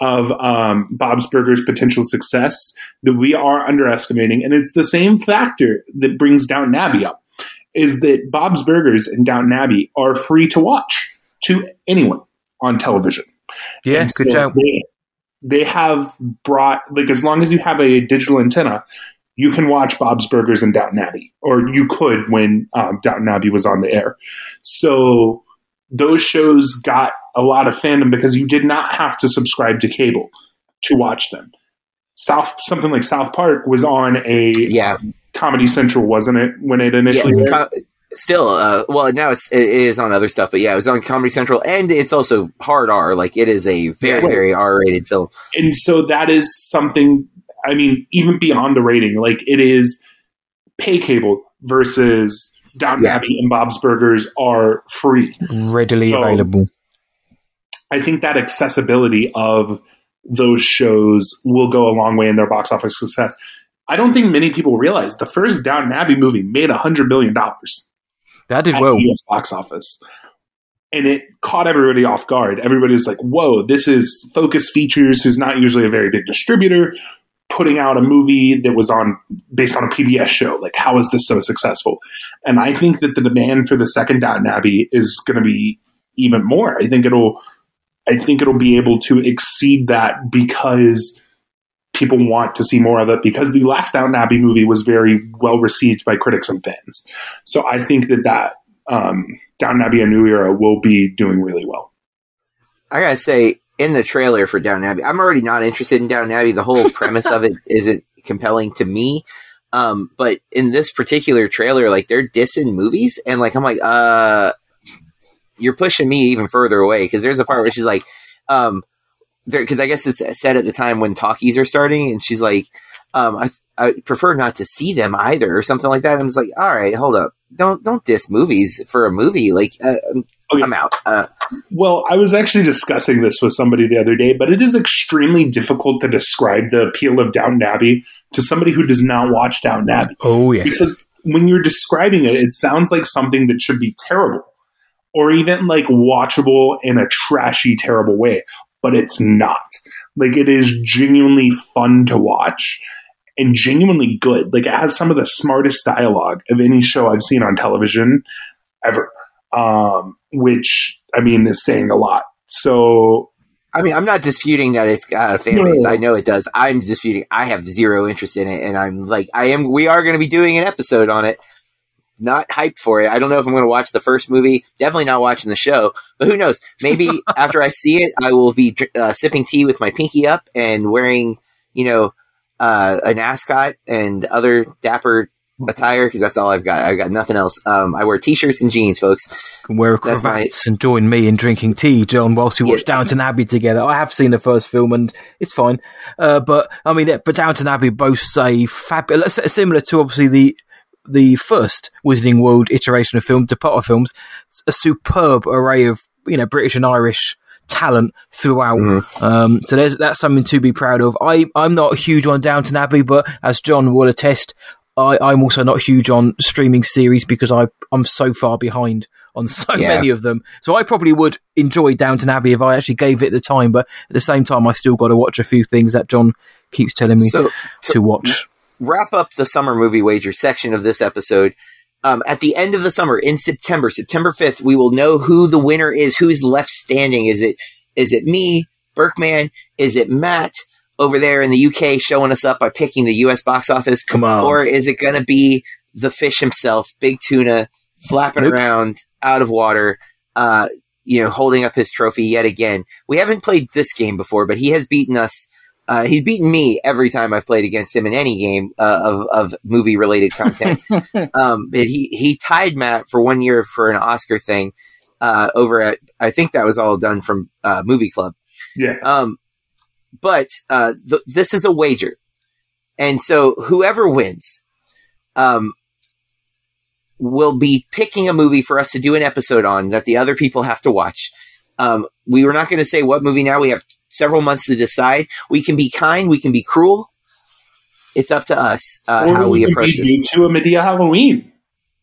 of um, Bob's Burgers' potential success that we are underestimating, and it's the same factor that brings Downton Abbey up, is that Bob's Burgers and Downton Abbey are free to watch to anyone on television. Yeah, And good so job. They, they have brought like as long as you have a digital antenna, you can watch Bob's Burgers and Downton Abbey, or you could when um, Downton Abbey was on the air. So those shows got a lot of fandom because you did not have to subscribe to cable to watch them. South something like South Park was on a yeah, Comedy Central, wasn't it? When it yeah. initially co- still, uh, well, now it's it is on other stuff, but yeah, it was on Comedy Central, and it's also hard R. Like it is a very Yeah. very R rated film. and so that is something i mean even beyond the rating like it is pay cable versus downton Yeah. abbey and bob's burgers are free Readily So- available. i think that accessibility of those shows will go a long way in their box office success i don't think many people realize the first downton abbey movie made a hundred million dollars That did at well. the US box office. And it caught everybody off guard. Everybody was like, whoa, this is Focus Features, who's not usually a very big distributor, putting out a movie that was on based on a PBS show. Like, how is this so successful? And I think that the demand for the second Downton Abbey is going to be even more. I think it'll, I think it'll be able to exceed that because people want to see more of it because the last Downton Abbey movie was very well received by critics and fans. So I think that that um, Downton Abbey: A New Era will be doing really well. I gotta say, in the trailer for Down Abbey, I'm already not interested in Down Abbey. The whole premise of it isn't compelling to me. Um, but in this particular trailer, like they're dissing movies, and like I'm like, uh, you're pushing me even further away because there's a part where she's like, um, because I guess it's said at the time when talkies are starting, and she's like, um, I I prefer not to see them either, or something like that. And I was like, all right, hold up, don't don't diss movies for a movie. Like, uh, Okay. I'm out. Uh, Well, I was actually discussing this with somebody the other day, but it is extremely difficult to describe the appeal of Downton Abbey to somebody who does not watch Downton Abbey. Oh yes. Because when you're describing it, it sounds like something that should be terrible or even like watchable in a trashy, terrible way, but it's not. Like it is genuinely fun to watch and genuinely good. Like it has some of the smartest dialogue of any show I've seen on television ever. Um, which I mean is saying a lot. So I mean, I'm not disputing that it's got a fan base. I know it does. I'm disputing. I have zero interest in it, and I'm like, I am. We are going to be doing an episode on it. Not hyped for it. I don't know if I'm going to watch the first movie. Definitely not watching the show. But who knows? Maybe after I see it, I will be uh, sipping tea with my pinky up and wearing, you know, uh, an ascot and other dapper attire because that's all I've got. I've got nothing else. Um, I wear t-shirts and jeans, folks. can wear That's my- and join me in drinking tea, John, whilst we watch Yeah. Downton Abbey together. I have seen the first film and it's fine. Uh, but I mean, but Downton Abbey both say fabulous, similar to obviously the the first Wizarding World iteration of film, Potter films, a superb array of you know British and Irish talent throughout. Mhm. Um, so there's that's something to be proud of. I I'm not a huge on Downton Abbey, but as John will attest, I, I'm also not huge on streaming series because I I'm so far behind on so Yeah. many of them. So I probably would enjoy Downton Abbey if I actually gave it the time, but at the same time, I still got to watch a few things that John keeps telling me So to watch. wrap up the summer movie wager section of this episode. Um, at the end of the summer, in September, September fifth, we will know who the winner is. Who's left standing? Is it is it me, Berkman? Is it Matt over there in the UK showing us up by picking the US box office? Come on. Or is it going to be the fish himself, Big Tuna, flapping Nope. around out of water, uh, you know, holding up his trophy yet again? We haven't played this game before, but he has beaten us. Uh, he's beaten me every time I've played against him in any game uh, of of movie related content. um, but he he tied Matt for one year for an Oscar thing uh, over at I think that was all done from uh, Movie Club. yeah. Um, but uh, th- this is a wager, and so whoever wins, um, will be picking a movie for us to do an episode on that the other people have to watch. Um, we were not going to say what movie now. We have several months to decide. We can be kind. We can be cruel. It's up to us uh, how we could approach it. to a Madea Halloween.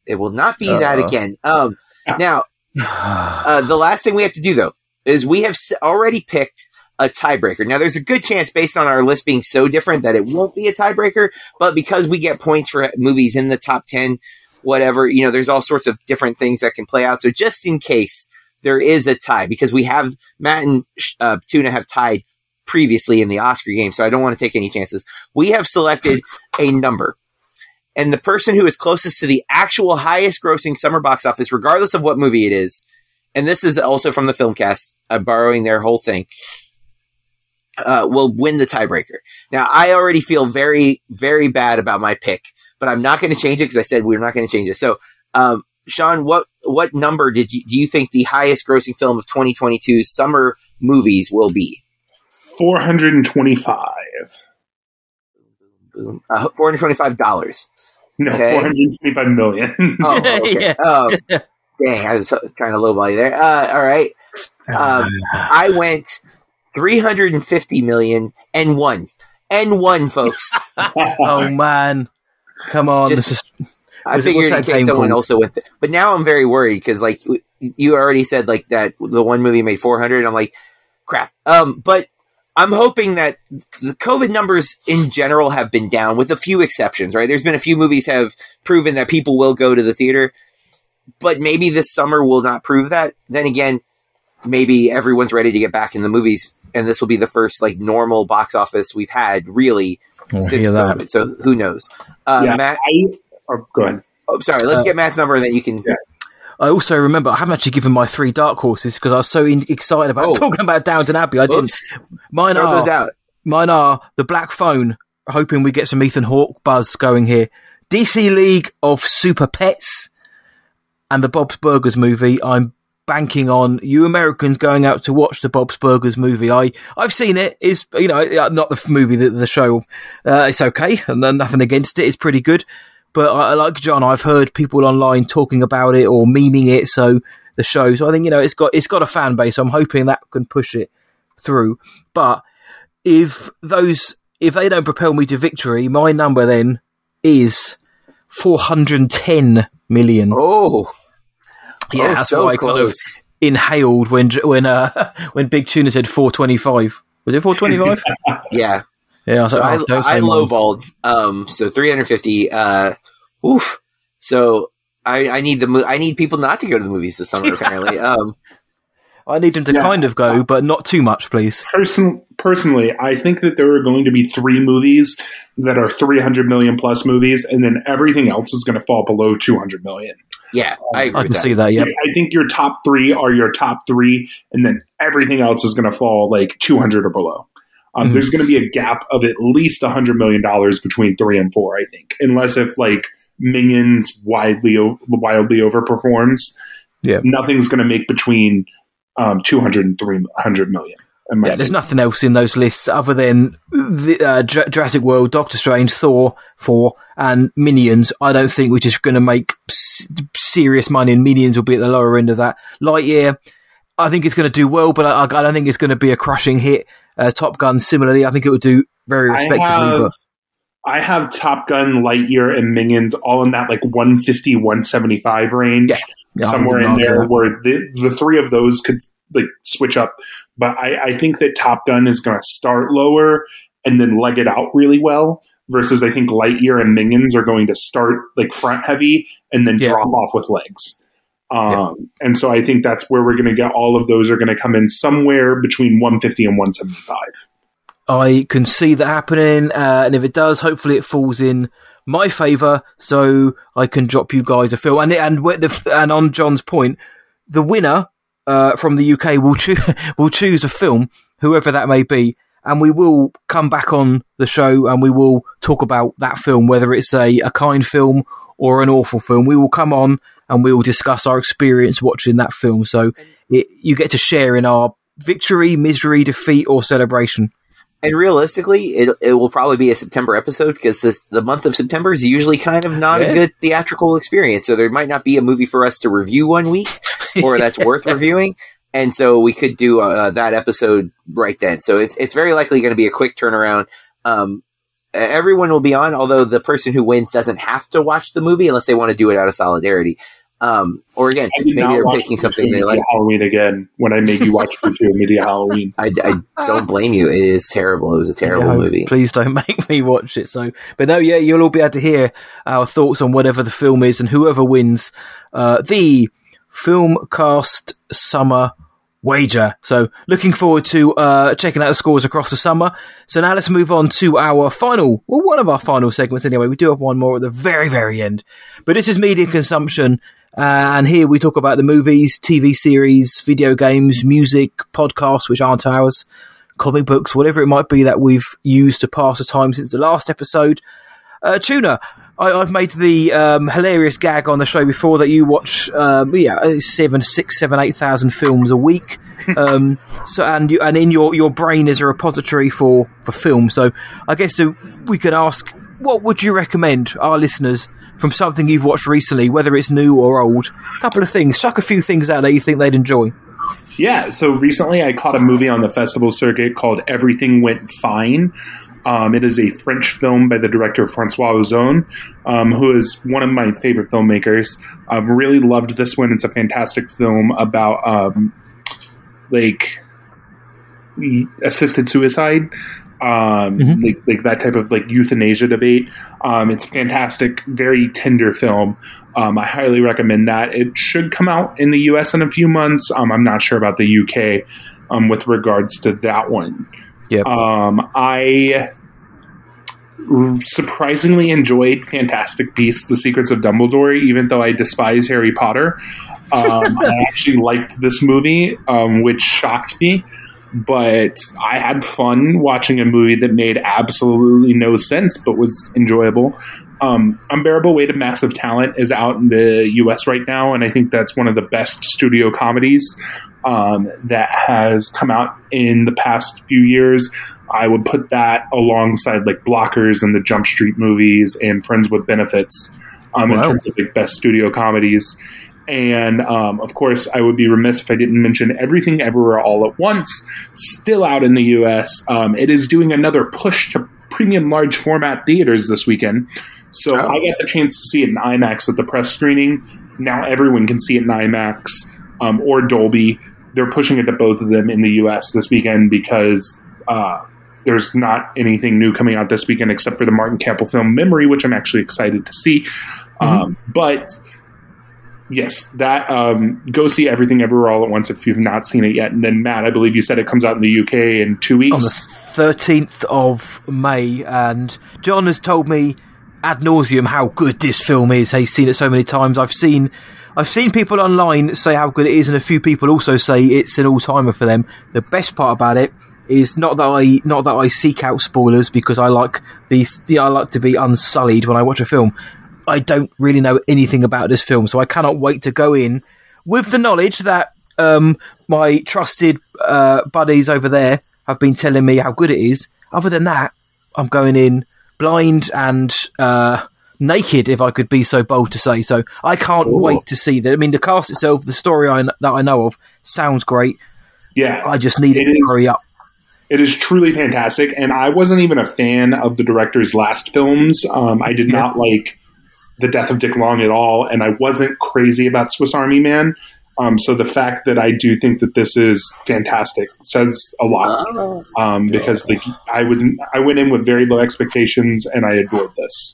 It will not be that Uh-oh. again. Um, now, uh, the last thing we have to do though is we have already picked a tiebreaker. Now, there's a good chance based on our list being so different that it won't be a tiebreaker, but because we get points for movies in the top 10, whatever, you know, there's all sorts of different things that can play out. So just in case there is a tie, because we have Matt and uh, Tuna have tied previously in the Oscar game, so I don't want to take any chances. We have selected a number. And the person who is closest to the actual highest grossing summer box office, regardless of what movie it is, and this is also from the film cast, I'm borrowing their whole thing, uh, will win the tiebreaker. Now, I already feel very, very bad about my pick, but I'm not going to change it because I said we're not going to change it. So, um, Sean, what what number did you do you think the highest grossing film of 2022's summer movies will be? 425. Boom, uh, four hundred twenty-five dollars. No, Okay. 425 million. Oh, okay. Yeah. Um, dang, I was trying to lowball you there. Uh, all right. Um, I went 350 million and one. And one, folks. oh man, come on! Just- this is I What's- figured in what's that case someone called? also went there. But now I'm very worried because, like, w- you already said, like, that the one movie made 400. I'm like, crap. Um, but I'm hoping that the COVID numbers in general have been down with a few exceptions, right? There's been a few movies have proven that people will go to the theater, but maybe this summer will not prove that. Then again, maybe everyone's ready to get back in the movies, and this will be the first like normal box office we've had really oh, since hear that. COVID. So who knows? Uh, Yeah. Matt, I, oh, go ahead. oh, sorry. Let's Uh, get Matt's number, and then you can. Yeah. I also remember I haven't actually given my three dark horses because I was so in- excited about Oh. talking about Downton Abbey. I didn't. Mine Throw are those out. mine are the Black Phone. Hoping we get some Ethan Hawke buzz going here. DC League of Super Pets and the Bob's Burgers movie. I'm banking on you Americans going out to watch the Bob's Burgers movie. I I've seen it. Is you know uh, not the movie, the, the show. Uh, it's okay, and nothing against it. It's pretty good. But I, I like John. I've heard people online talking about it or memeing it. So the show. So I think you know it's got it's got a fan base. So I'm hoping that can push it through. But if those if they don't propel me to victory, my number then is 410 million. Oh, yeah, oh, that's so why I kind of inhaled when when uh, when Big Tuna said 425. Was it 425? yeah. yeah, I was So like, I, oh, don't I lowballed. Um, so 350. Uh, oof. So I, I need the mo- I need people not to go to the movies this summer. Apparently. Um, I need them to Yeah. kind of go, but not too much, please. Person, personally, I think that there are going to be three movies that are 300 million plus movies, and then everything else is going to fall below 200 million. Yeah, I agree I can that. see that. Yeah, I think your top three are your top three, and then everything else is going to fall like 200 or below. Um, Mhm. There's going to be a gap of at least a 100 million dollars between three and four, I think, unless if like Minions widely o- wildly overperforms. Yeah. nothing's going to make between um, 200 and 300 million. In my yeah. There's nothing else in those lists other than the, uh, Ju- Jurassic World, Doctor Strange, Thor, four, and Minions. I don't think which is going to make s- serious money, and Minions will be at the lower end of that. Lightyear, I think it's going to do well, but I, I don't think it's going to be a crushing hit. Uh, Top Gun, similarly, I think it would do very I have, but I have Top Gun, Lightyear, and Minions all in that like 150, 175 range. Yeah. Yeah, somewhere in there argue where the, the three of those could like switch up. But I, I think that Top Gun is going to start lower and then leg it out really well. Versus, I think Lightyear and Minions are going to start like front heavy and then Yeah. drop off with legs. Um, Yeah. And so I think that's where we're going to get all of those are going to come in somewhere between 150 and 175. I can see that happening, uh, and if it does, hopefully it falls in my favour, so I can drop you guys a film. And and the, and on John's point, the winner uh, from the UK will choose will choose a film, whoever that may be, and we will come back on the show and we will talk about that film, whether it's a, a kind film or an awful film. We will come on and we will discuss our experience watching that film. So it, you get to share in our victory, misery, defeat, or celebration. And realistically, it, it will probably be a September episode because the, the month of September is usually kind of not Yeah. a good theatrical experience. So there might not be a movie for us to review one week or that's worth reviewing. And so we could do uh, that episode right then. So it's, it's very likely going to be a quick turnaround. Um, everyone will be on, although the person who wins doesn't have to watch the movie unless they want to do it out of solidarity. Um, or again, maybe they're picking something they like. Halloween again when I made you watch Madea Halloween. I, I don't blame you. It is terrible. It was a terrible No, movie. Please don't make me watch it. So, but no, yeah, you'll all be able to hear our thoughts on whatever the film is and whoever wins uh, the film cast summer wager. So, looking forward to uh, checking out the scores across the summer. So now let's move on to our final, well, one of our final segments anyway. We do have one more at the very, very end, but this is media consumption. Uh, and here we talk about the movies, TV series, video games, music, podcasts, which aren't ours comic books, whatever it might be that we've used to pass the time since the last episode. Uh, Tuna, I, I've made the um, hilarious gag on the show before that you watch, um, yeah, seven, six, seven, eight thousand films a week. Um, so and you, and in your, your brain is a repository for for film. So I guess uh, we could ask, what would you recommend our listeners from something you've watched recently, whether it's new or old? A couple of things, chuck a few things out that you think they'd enjoy. Yeah, so recently I caught a movie on the festival circuit called Everything Went Fine. Um, it is a French film by the director Francois Ozon, um, who is one of my favorite filmmakers. I um, really loved this one. It's a fantastic film about um, like assisted suicide, um, Mhm. like like that type of like euthanasia debate. Um, it's a fantastic, very tender film. Um, I highly recommend that. It should come out in the U.S. in a few months. Um, I'm not sure about the U.K. Um, with regards to that one. Yeah. Um, I surprisingly enjoyed Fantastic Beasts: The Secrets of Dumbledore, even though I despise Harry Potter. Um, I actually liked this movie, um, which shocked me, but I had fun watching a movie that made absolutely no sense but was enjoyable. Um, Unbearable Weight of Massive Talent is out in the US right now, and I think that's one of the best studio comedies um, that has come out in the past few years. I would put that alongside like Blockers and the Jump Street movies and Friends with Benefits um, in terms of like best studio comedies. And um, of course, I would be remiss if I didn't mention Everything Everywhere All at Once, still out in the US. Um, it is doing another push to premium large format theaters this weekend. So Oh. I got the chance to see it in IMAX at the press screening. Now everyone can see it in IMAX um, or Dolby. They're pushing it to both of them in the US this weekend because uh, there's not anything new coming out this weekend except for the Martin Campbell film Memory, which I'm actually excited to see. Um, but yes, that um, go see Everything Everywhere All at Once if you've not seen it yet. And then Matt, I believe you said it comes out in the UK in two on weeks. the 13th of May, and John has told me ad nauseum how good this film is. He's seen it so many times. I've seen. I've seen people online say how good it is, and a few people also say it's an all timer for them. The best part about it is not that I not that I seek out spoilers because I like these. I like to be unsullied when I watch a film. I don't really know anything about this film, so I cannot wait to go in with the knowledge that um, my trusted uh, buddies over there have been telling me how good it is. Other than that, I'm going in blind and uh, naked, if I could be so bold to say. So I can't Ooh. wait to see that. I mean, the cast itself, the story I, that I know of, sounds great. yeah, I just need it, It to is- hurry up. It is truly fantastic, and I wasn't even a fan of the director's last films. Um, I did Yeah. not like the death of Dick Long at all, and I wasn't crazy about Swiss Army Man. Um, so the fact that I do think that this is fantastic says a lot Oh. um, because like I was I went in with very low expectations and I adored this.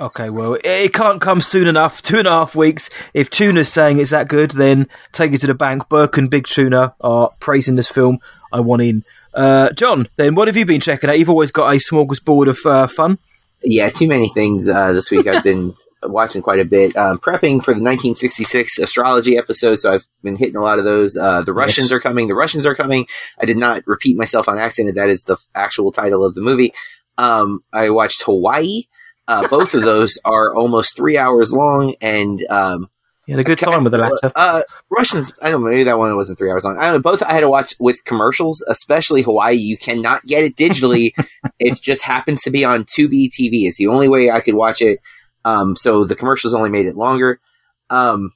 Okay, well, it- it can't come soon enough. Two and a half weeks. If Tuna's saying it's that good, then take it to the bank. Burke and Big Tuna are praising this film. I want in. Uh, John, then what have you been checking out? You've always got a smorgasbord of uh, fun. Yeah, too many things uh, this week. I've been watching quite a bit, um, prepping for the 1966 astrology episode. So I've been hitting a lot of those. Uh, the Russians Yes. are coming. The Russians are coming. I did not repeat myself on accident. That is the actual title of the movie. Um, I watched Hawaii. Uh, both of those are almost three hours long, and um, You had a good time with the latter. uh, Russians. I don't know. Maybe that one wasn't three hours long. I don't know. Both I had to watch with commercials, especially Hawaii. You cannot get it digitally. it just happens to be on Tubi TV. It's the only way I could watch it. Um, so the commercials only made it longer. Um,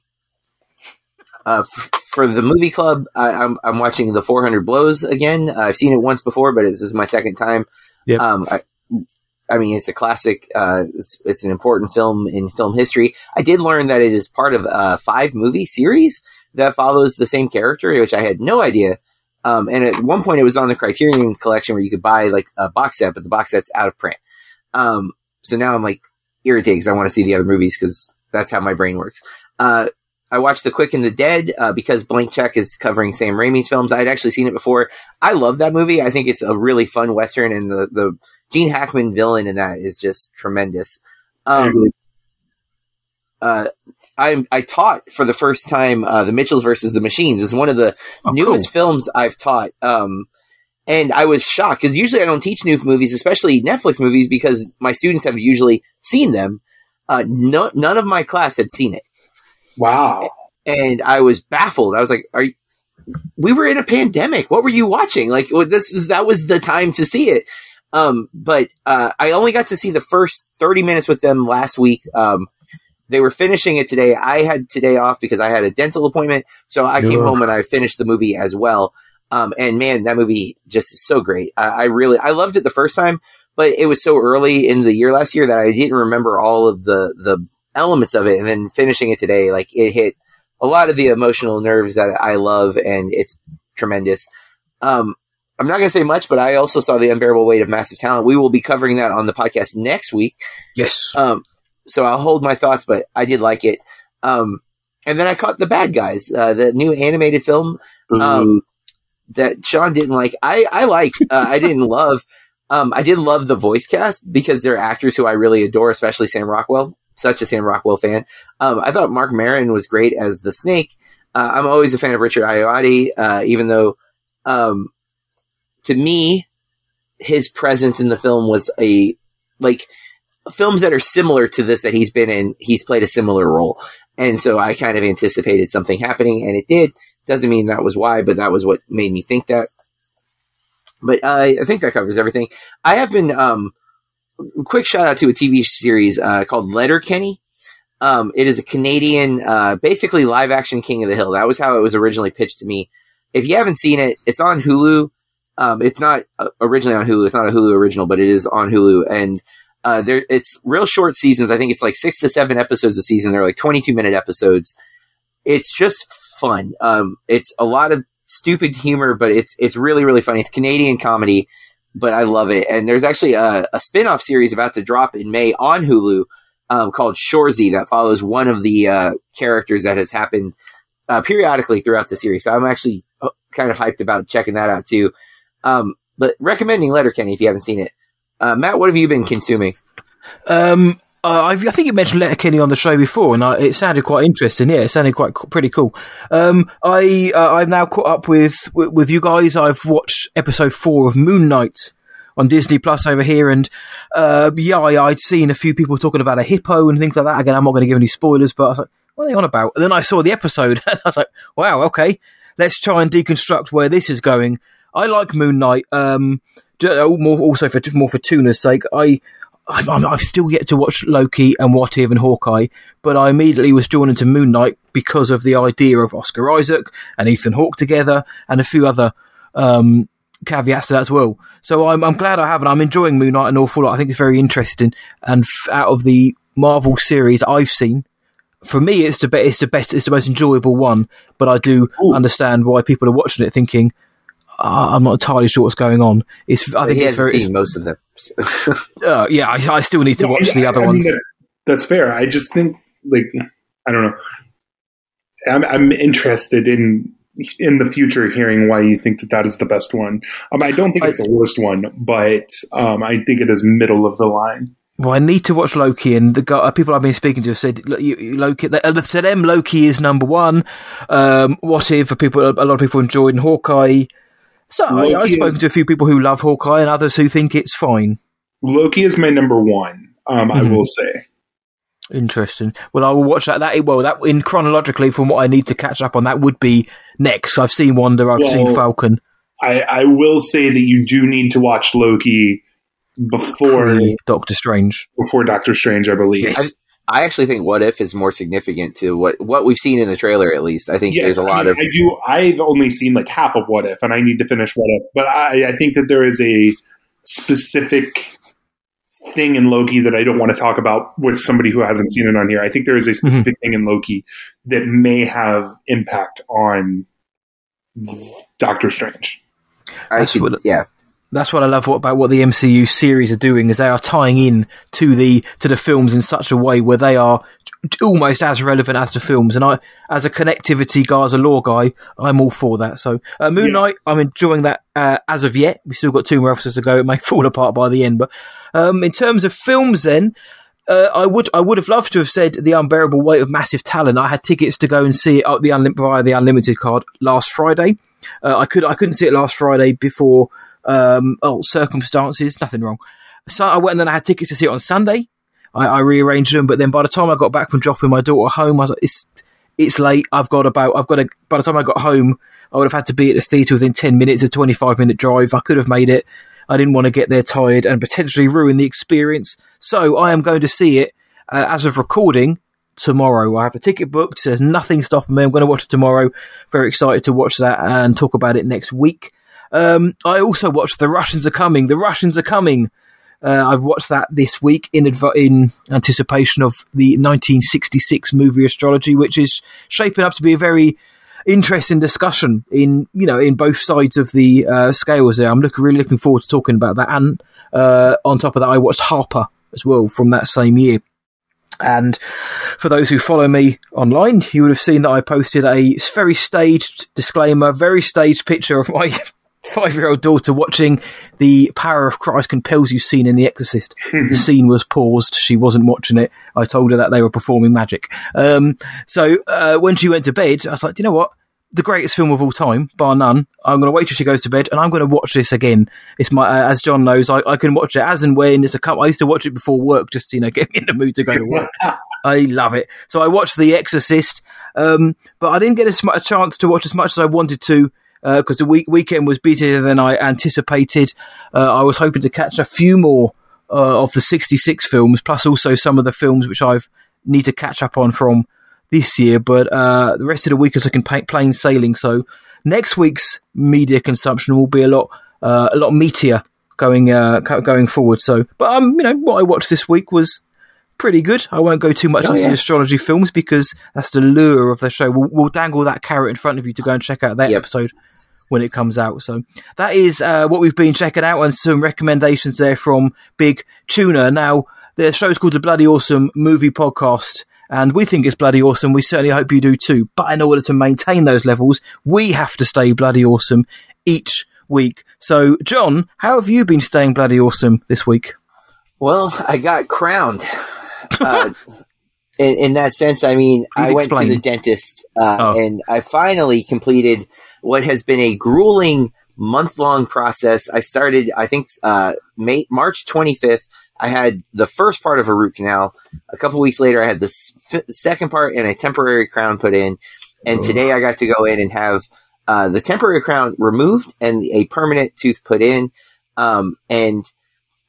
uh, f- for the movie club, I, I'm, I'm watching the 400 Blows again. Uh, I've seen it once before, but this is my second time. Yep. Um, I, I mean, it's a classic. Uh, it's it's an important film in film history. I did learn that it is part of a five movie series that follows the same character, which I had no idea. Um, and at one point, it was on the Criterion collection where you could buy like a box set, but the box set's out of print. Um, so now I'm like irritated because I want to see the other movies because that's how my brain works. Uh, I watched The Quick and the Dead uh, because Blank Check is covering Sam Raimi's films. I had actually seen it before. I love that movie. I think it's a really fun western, and the the Gene Hackman villain in that is just tremendous. Um, uh, I I taught for the first time uh, the Mitchells versus the Machines is one of the Oh, newest cool. films I've taught. Um, and I was shocked because usually I don't teach new movies, especially Netflix movies, because my students have usually seen them. Uh, no, none of my class had seen it, Wow. and I was baffled. I was like, "Are you, we were in a pandemic? What were you watching? Like well, this is that was the time to see it." Um, but uh, I only got to see the first thirty minutes with them last week. Um, they were finishing it today. I had today off because I had a dental appointment, so I came home and I finished the movie as well. Um, and man, that movie just is so great. I, I really, I loved it the first time, but it was so early in the year last year that I didn't remember all of the the elements of it. And then finishing it today, like it hit a lot of the emotional nerves that I love, and it's tremendous. Um, I'm not going to say much, but I also saw the unbearable weight of massive talent. We will be covering that on the podcast next week. Yes. Um, so I'll hold my thoughts, but I did like it. Um, and then I caught the bad guys, uh, the new animated film um, that Sean didn't like. I I like. Uh, I didn't love. Um, I did love the voice cast because they're actors who I really adore, especially Sam Rockwell. such a Sam Rockwell fan. Um, I thought Marc Maron was great as the Snake. Uh, I'm always a fan of Richard Ayoade, uh, even though, um, to me, his presence in the film was a like films that are similar to this that he's been in. He's played a similar role, and so I kind of anticipated something happening, and it did. Doesn't mean that was why, but that was what made me think that. But uh, I think that covers everything. I have been um, quick shout out to a TV series uh, called Letterkenny. Um, it is a Canadian, uh, basically live action King of the Hill. That was how it was originally pitched to me. If you haven't seen it, it's on Hulu. Um, it's not uh, originally on Hulu. It's not a Hulu original, but it is on Hulu. And uh, there, it's real short seasons. I think it's like six to seven episodes a season. They're like 22 minute episodes. It's just fun. Um, it's a lot of stupid humor, but it's, it's really, really funny. It's Canadian comedy but I love it. And there's actually a, a spin off series about to drop in May on Hulu um, called Shoresy that follows one of the uh, characters that has happened uh, periodically throughout the series. So I'm actually uh, kind of hyped about checking that out too. Um, but recommending Letterkenny if you haven't seen it. Uh, Matt, what have you been consuming? Um, uh, i think you mentioned Letterkenny on the show before, and I, it sounded quite interesting. Yeah, it sounded quite pretty cool. Um, I uh, I'm now caught up with, with, with you guys. I've watched episode four of Moon Knight on Disney Plus over here, and uh, yeah, I, would seen a few people talking about a hippo and things like that. Again, I'm not going to give any spoilers, but I was like, what are they on about? And then I saw the episode, and I was like, wow, okay, let's try and deconstruct where this is going. I like Moon Knight. Um, also for more for tuna's sake, I I'm, I've still yet to watch Loki and What If and Hawkeye, but I immediately was drawn into Moon Knight because of the idea of Oscar Isaac and Ethan Hawke together and a few other um, caveats to that as well. So I'm, I'm glad I have and I'm enjoying Moon Knight an awful lot. I think it's very interesting. And f- out of the Marvel series I've seen, for me, it's the, be- it's the best, it's the most enjoyable one. But I do Ooh. understand why people are watching it thinking, I'm not entirely sure what's going on. It's I think he it's very, seen most of them. uh, yeah, I, I, still need to watch the other I ones. Mean, that's, that's, fair. I just think like I don't know. I'm, I'm interested in in the future hearing why you think that that is the best one. Um, I don't think it's the worst one, but um, I think it is middle of the line. Well, I need to watch Loki, and the guy, uh, people I've been speaking to have said Loki. They, uh, to them, Loki is number one. Um, what if people? A lot of people enjoyed Hawkeye. So I, I've spoken is, to a few people who love Hawkeye and others who think it's fine. Loki is my number one. Um, mm-hmm. I will say. Interesting. Well, I will watch that. That well, that in chronologically from what I need to catch up on, that would be next. I've seen Wonder. I've well, seen Falcon. I, I will say that you do need to watch Loki before Doctor Strange. Before Doctor Strange, I believe. Yes. I actually think What If is more significant to what what we've seen in the trailer. At least I think yes, there's a lot I mean, of. I do. I've only seen like half of What If, and I need to finish What If. But I, I think that there is a specific thing in Loki that I don't want to talk about with somebody who hasn't seen it on here. I think there is a mm-hmm. specific mm-hmm. thing in Loki that may have impact on Doctor Strange. I should, yeah that's what I love about what the MCU series are doing is they are tying in to the to the films in such a way where they are almost as relevant as the films. And I, as a connectivity guy, as a lore guy, I'm all for that. So uh, Moon Knight, I'm enjoying that uh, as of yet. We've still got two more episodes to go. It may fall apart by the end, but um, in terms of films, then. Uh, I would I would have loved to have said the unbearable weight of massive talent. I had tickets to go and see it at the unlim- via the unlimited card last Friday. Uh, I could I couldn't see it last Friday before um, oh, circumstances, nothing wrong. So I went and then I had tickets to see it on Sunday. I, I, rearranged them, but then by the time I got back from dropping my daughter home, I was like, it's it's late. I've got about I've got to. By the time I got home, I would have had to be at the theatre within ten minutes, a twenty five minute drive. I could have made it. I didn't want to get there tired and potentially ruin the experience. So I am going to see it uh, as of recording tomorrow. I have a ticket booked. There's nothing stopping me. I'm going to watch it tomorrow. Very excited to watch that and talk about it next week. Um, I also watched The Russians Are Coming. The Russians Are Coming. Uh, I've watched that this week in adv- in anticipation of the 1966 movie Astrology, which is shaping up to be a very interesting discussion in you know in both sides of the uh, scales. There, I'm really looking forward to talking about that. And uh, on top of that, I watched Harper as well from that same year. And for those who follow me online, you would have seen that I posted a very staged disclaimer, very staged picture of my five year old daughter watching the Power of Christ Compels You scene in The Exorcist. the scene was paused. She wasn't watching it. I told her that they were performing magic. Um, so uh, when she went to bed, I was like, you know what? The greatest film of all time, bar none. I'm going to wait till she goes to bed, and I'm going to watch this again. It's my, uh, as John knows, I, I, can watch it as and when. It's a couple. I used to watch it before work, just you know, get me in the mood to go to work. I love it. So I watched The Exorcist, um, but I didn't get a, a chance to watch as much as I wanted to because uh, the week- weekend was busier than I anticipated. Uh, I was hoping to catch a few more uh, of the 66 films, plus also some of the films which I've need to catch up on from this year. But the rest of the week is looking plain sailing. So next week's media consumption will be a lot a lot meatier going going forward. So, but um, you know what I watched this week was pretty good. I won't go too much oh, into yeah. the astrology films because that's the lure of the show. We'll, we'll, dangle that carrot in front of you to go and check out that yep. episode when it comes out. So that is uh, what we've been checking out and some recommendations there from Big Tuna. Now, the show is called the Bloody Awesome Movie Podcast. And we think it's bloody awesome. We certainly hope you do too. But in order to maintain those levels, we have to stay bloody awesome each week. So, John, how have you been staying bloody awesome this week? Well, I got crowned. Uh, in, in, that sense, I mean, Please I went explain. to the dentist uh, oh. and I finally completed what has been a grueling month long process. I started, I think, uh, May, March 25th. I had the first part of a root canal. A couple weeks later, I had the f- second part and a temporary crown put in. And today I got to go in and have uh, the temporary crown removed and a permanent tooth put in. Um, and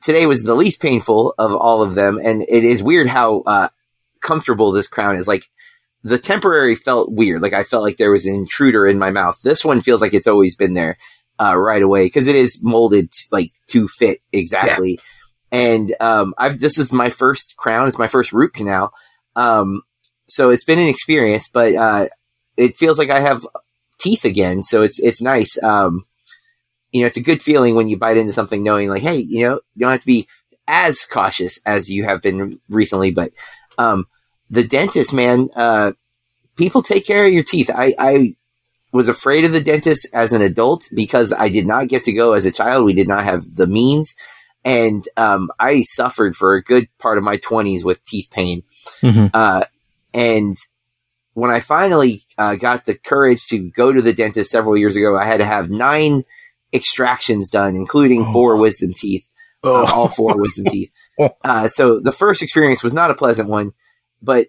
today was the least painful of all of them. And it is weird how uh, comfortable this crown is. Like the temporary felt weird. Like I felt like there was an intruder in my mouth. This one feels like it's always been there uh, right away because it is molded like to fit exactly. Yeah. And um, I've this is my first crown. It's my first root canal. Um, so it's been an experience, but uh, it feels like I have teeth again. So it's it's nice. Um, you know, it's a good feeling when you bite into something knowing like, hey, you know, you don't have to be as cautious as you have been recently, but um, the dentist, man, uh, people take care of your teeth. I, I was afraid of the dentist as an adult because I did not get to go as a child. We did not have the means. And um, I suffered for a good part of my 20s with teeth pain. Mm-hmm. Uh, and when I finally uh, got the courage to go to the dentist several years ago, I had to have nine extractions done, including oh. four wisdom teeth, uh, oh. uh, all four wisdom teeth. Uh, so the first experience was not a pleasant one but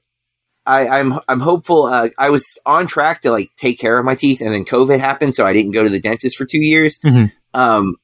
I, am I'm, I'm hopeful. Uh, I was on track to like take care of my teeth, and then COVID happened, so I didn't go to the dentist for two years. Mm-hmm. Um,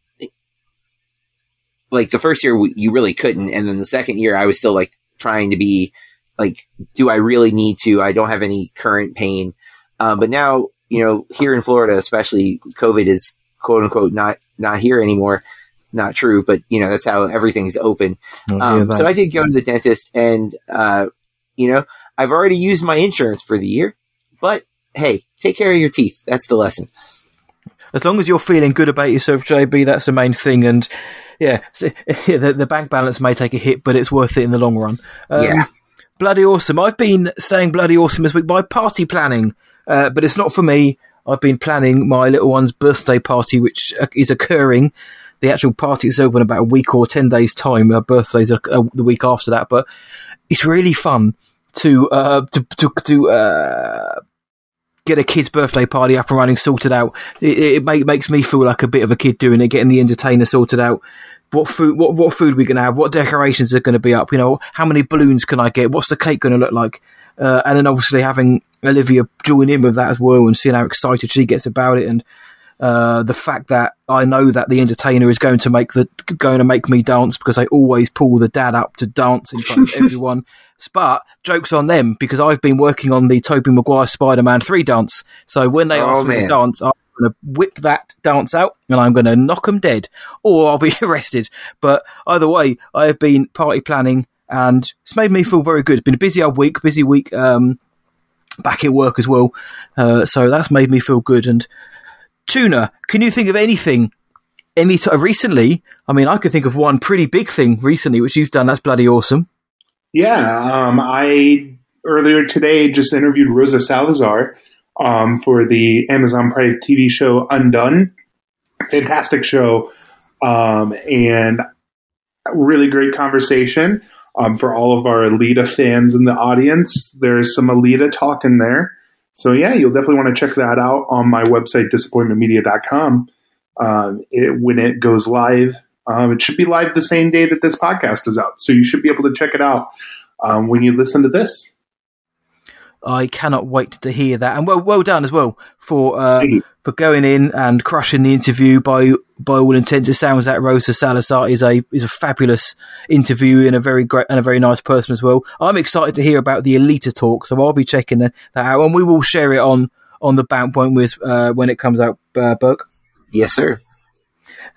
like the first year, you really couldn't, and then the second year, I was still like trying to be like, do I really need to? I don't have any current pain, um, but now you know here in Florida, especially, COVID is quote unquote not not here anymore. Not true, but you know that's how everything's open. Um, so I did go to the dentist, and uh, you know, I've already used my insurance for the year, but hey, take care of your teeth. That's the lesson. As long as you're feeling good about yourself, JB, that's the main thing. And yeah, so, the, the, bank balance may take a hit, but it's worth it in the long run. Um, yeah. Bloody awesome. I've been staying bloody awesome this week by party planning, uh, but it's not for me. I've been planning my little one's birthday party, which uh, is occurring. The actual party is over in about a week or 10 days' time. Her birthday's uh, the week after that, but it's really fun to uh, to to, to uh, get a kid's birthday party up and running, sorted out. It, it make, makes me feel like a bit of a kid doing it, getting the entertainer sorted out. What food? What what food we gonna have? What decorations are going to be up? You know, how many balloons can I get? What's the cake going to look like? Uh, and then obviously having Olivia join in with that as well, and seeing how excited she gets about it, and uh, the fact that I know that the entertainer is going to make the going to make me dance because I always pull the dad up to dance in front of everyone. But jokes on them because I've been working on the Tobey Maguire Spider Man three dance. So when they oh, ask me to dance, I'm going to whip that dance out and I'm going to knock them dead, or I'll be arrested. But either way, I have been party planning and it's made me feel very good. It's been a busy old week, busy week. Um, back at work as well, uh, so that's made me feel good and Tuna, can you think of anything any t- recently? I mean, I could think of one pretty big thing recently, which you've done. That's bloody awesome. Yeah, um, I earlier today just interviewed Rosa Salazar um, for the Amazon Prime TV show Undone. fantastic show um, and really great conversation um, for all of our Alita fans in the audience. There's some Alita talk in there. So, yeah, you'll definitely want to check that out on my website, disappointmentmedia.com. Um, it, when it goes live, um, it should be live the same day that this podcast is out. So, you should be able to check it out um, when you listen to this. I cannot wait to hear that, and well, well done as well for uh, for going in and crushing the interview. By by all intents, it sounds that Rosa Salazar is a is a fabulous interview and a very great and a very nice person as well. I'm excited to hear about the Alita talk, so I'll be checking that out, and we will share it on on the BAMP won't we, uh, when it comes out, uh, Burke. Yes, sir.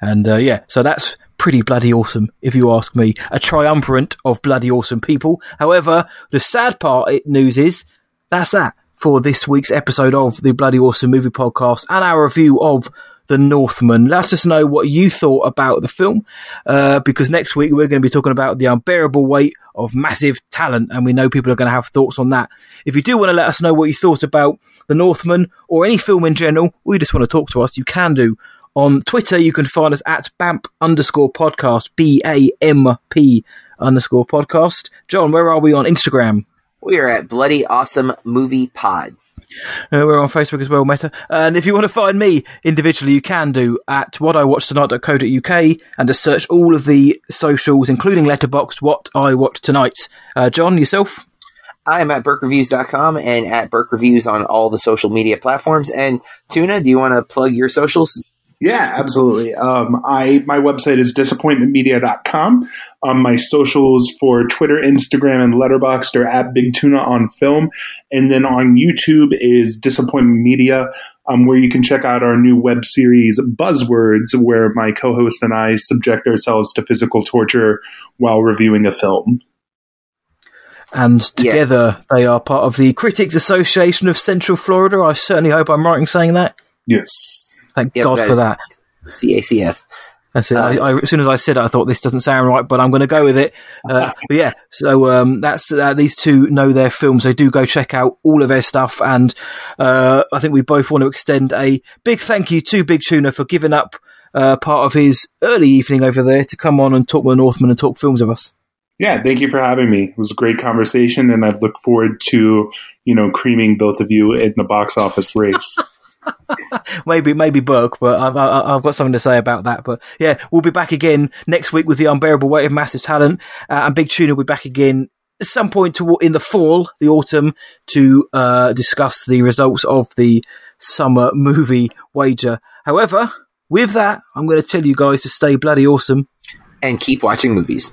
And uh, yeah, so that's pretty bloody awesome, if you ask me. A triumvirate of bloody awesome people. However, the sad part news is that's that for this week's episode of the Bloody Awesome Movie Podcast and our review of The Northman. Let us know what you thought about the film, uh, because next week we're going to be talking about the unbearable weight of massive talent, and we know people are going to have thoughts on that. If you do want to let us know what you thought about The Northman or any film in general, or you just want to talk to us, you can do. On Twitter, you can find us at BAMP underscore podcast, B A M P underscore podcast. John, where are we on Instagram? We are at Bloody Awesome Movie Pod. Uh, we're on Facebook as well, Meta. And if you want to find me individually, you can do at whatiwatchtonight.co.uk and just search all of the socials, including Letterboxd, What I Watched Tonight. Uh, John, yourself? I am at BurkeReviews.com and at Burke Reviews on all the social media platforms. And Tuna, do you want to plug your socials? Yeah, absolutely. Um, I my website is disappointmentmedia.com. Um, my socials for Twitter, Instagram, and Letterboxd are at Big Tuna on Film, and then on YouTube is Disappointment Media, um, where you can check out our new web series Buzzwords, where my co-host and I subject ourselves to physical torture while reviewing a film. And together, yeah. they are part of the Critics Association of Central Florida. I certainly hope I'm right in saying that. Yes. Thank yep, God for that. CACF. That's it. Uh, I, I, as soon as I said it, I thought this doesn't sound right, but I'm going to go with it. Uh, but yeah, so um, that's uh, these two know their films. They do go check out all of their stuff, and uh, I think we both want to extend a big thank you to Big Tuna for giving up uh, part of his early evening over there to come on and talk with Northman and talk films with us. Yeah, thank you for having me. It was a great conversation, and I look forward to you know creaming both of you in the box office race. maybe maybe Burke, but I've, I've got something to say about that. But yeah, we'll be back again next week with the unbearable weight of massive talent, uh, and Big Tuna will be back again at some point to, in the fall, the autumn, to uh, discuss the results of the summer movie wager. However, with that, I'm going to tell you guys to stay bloody awesome and keep watching movies.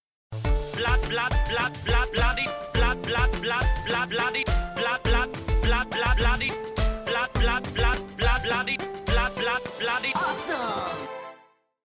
blood, blood, blood, bloody, blood, blood, blood, blood, bloody.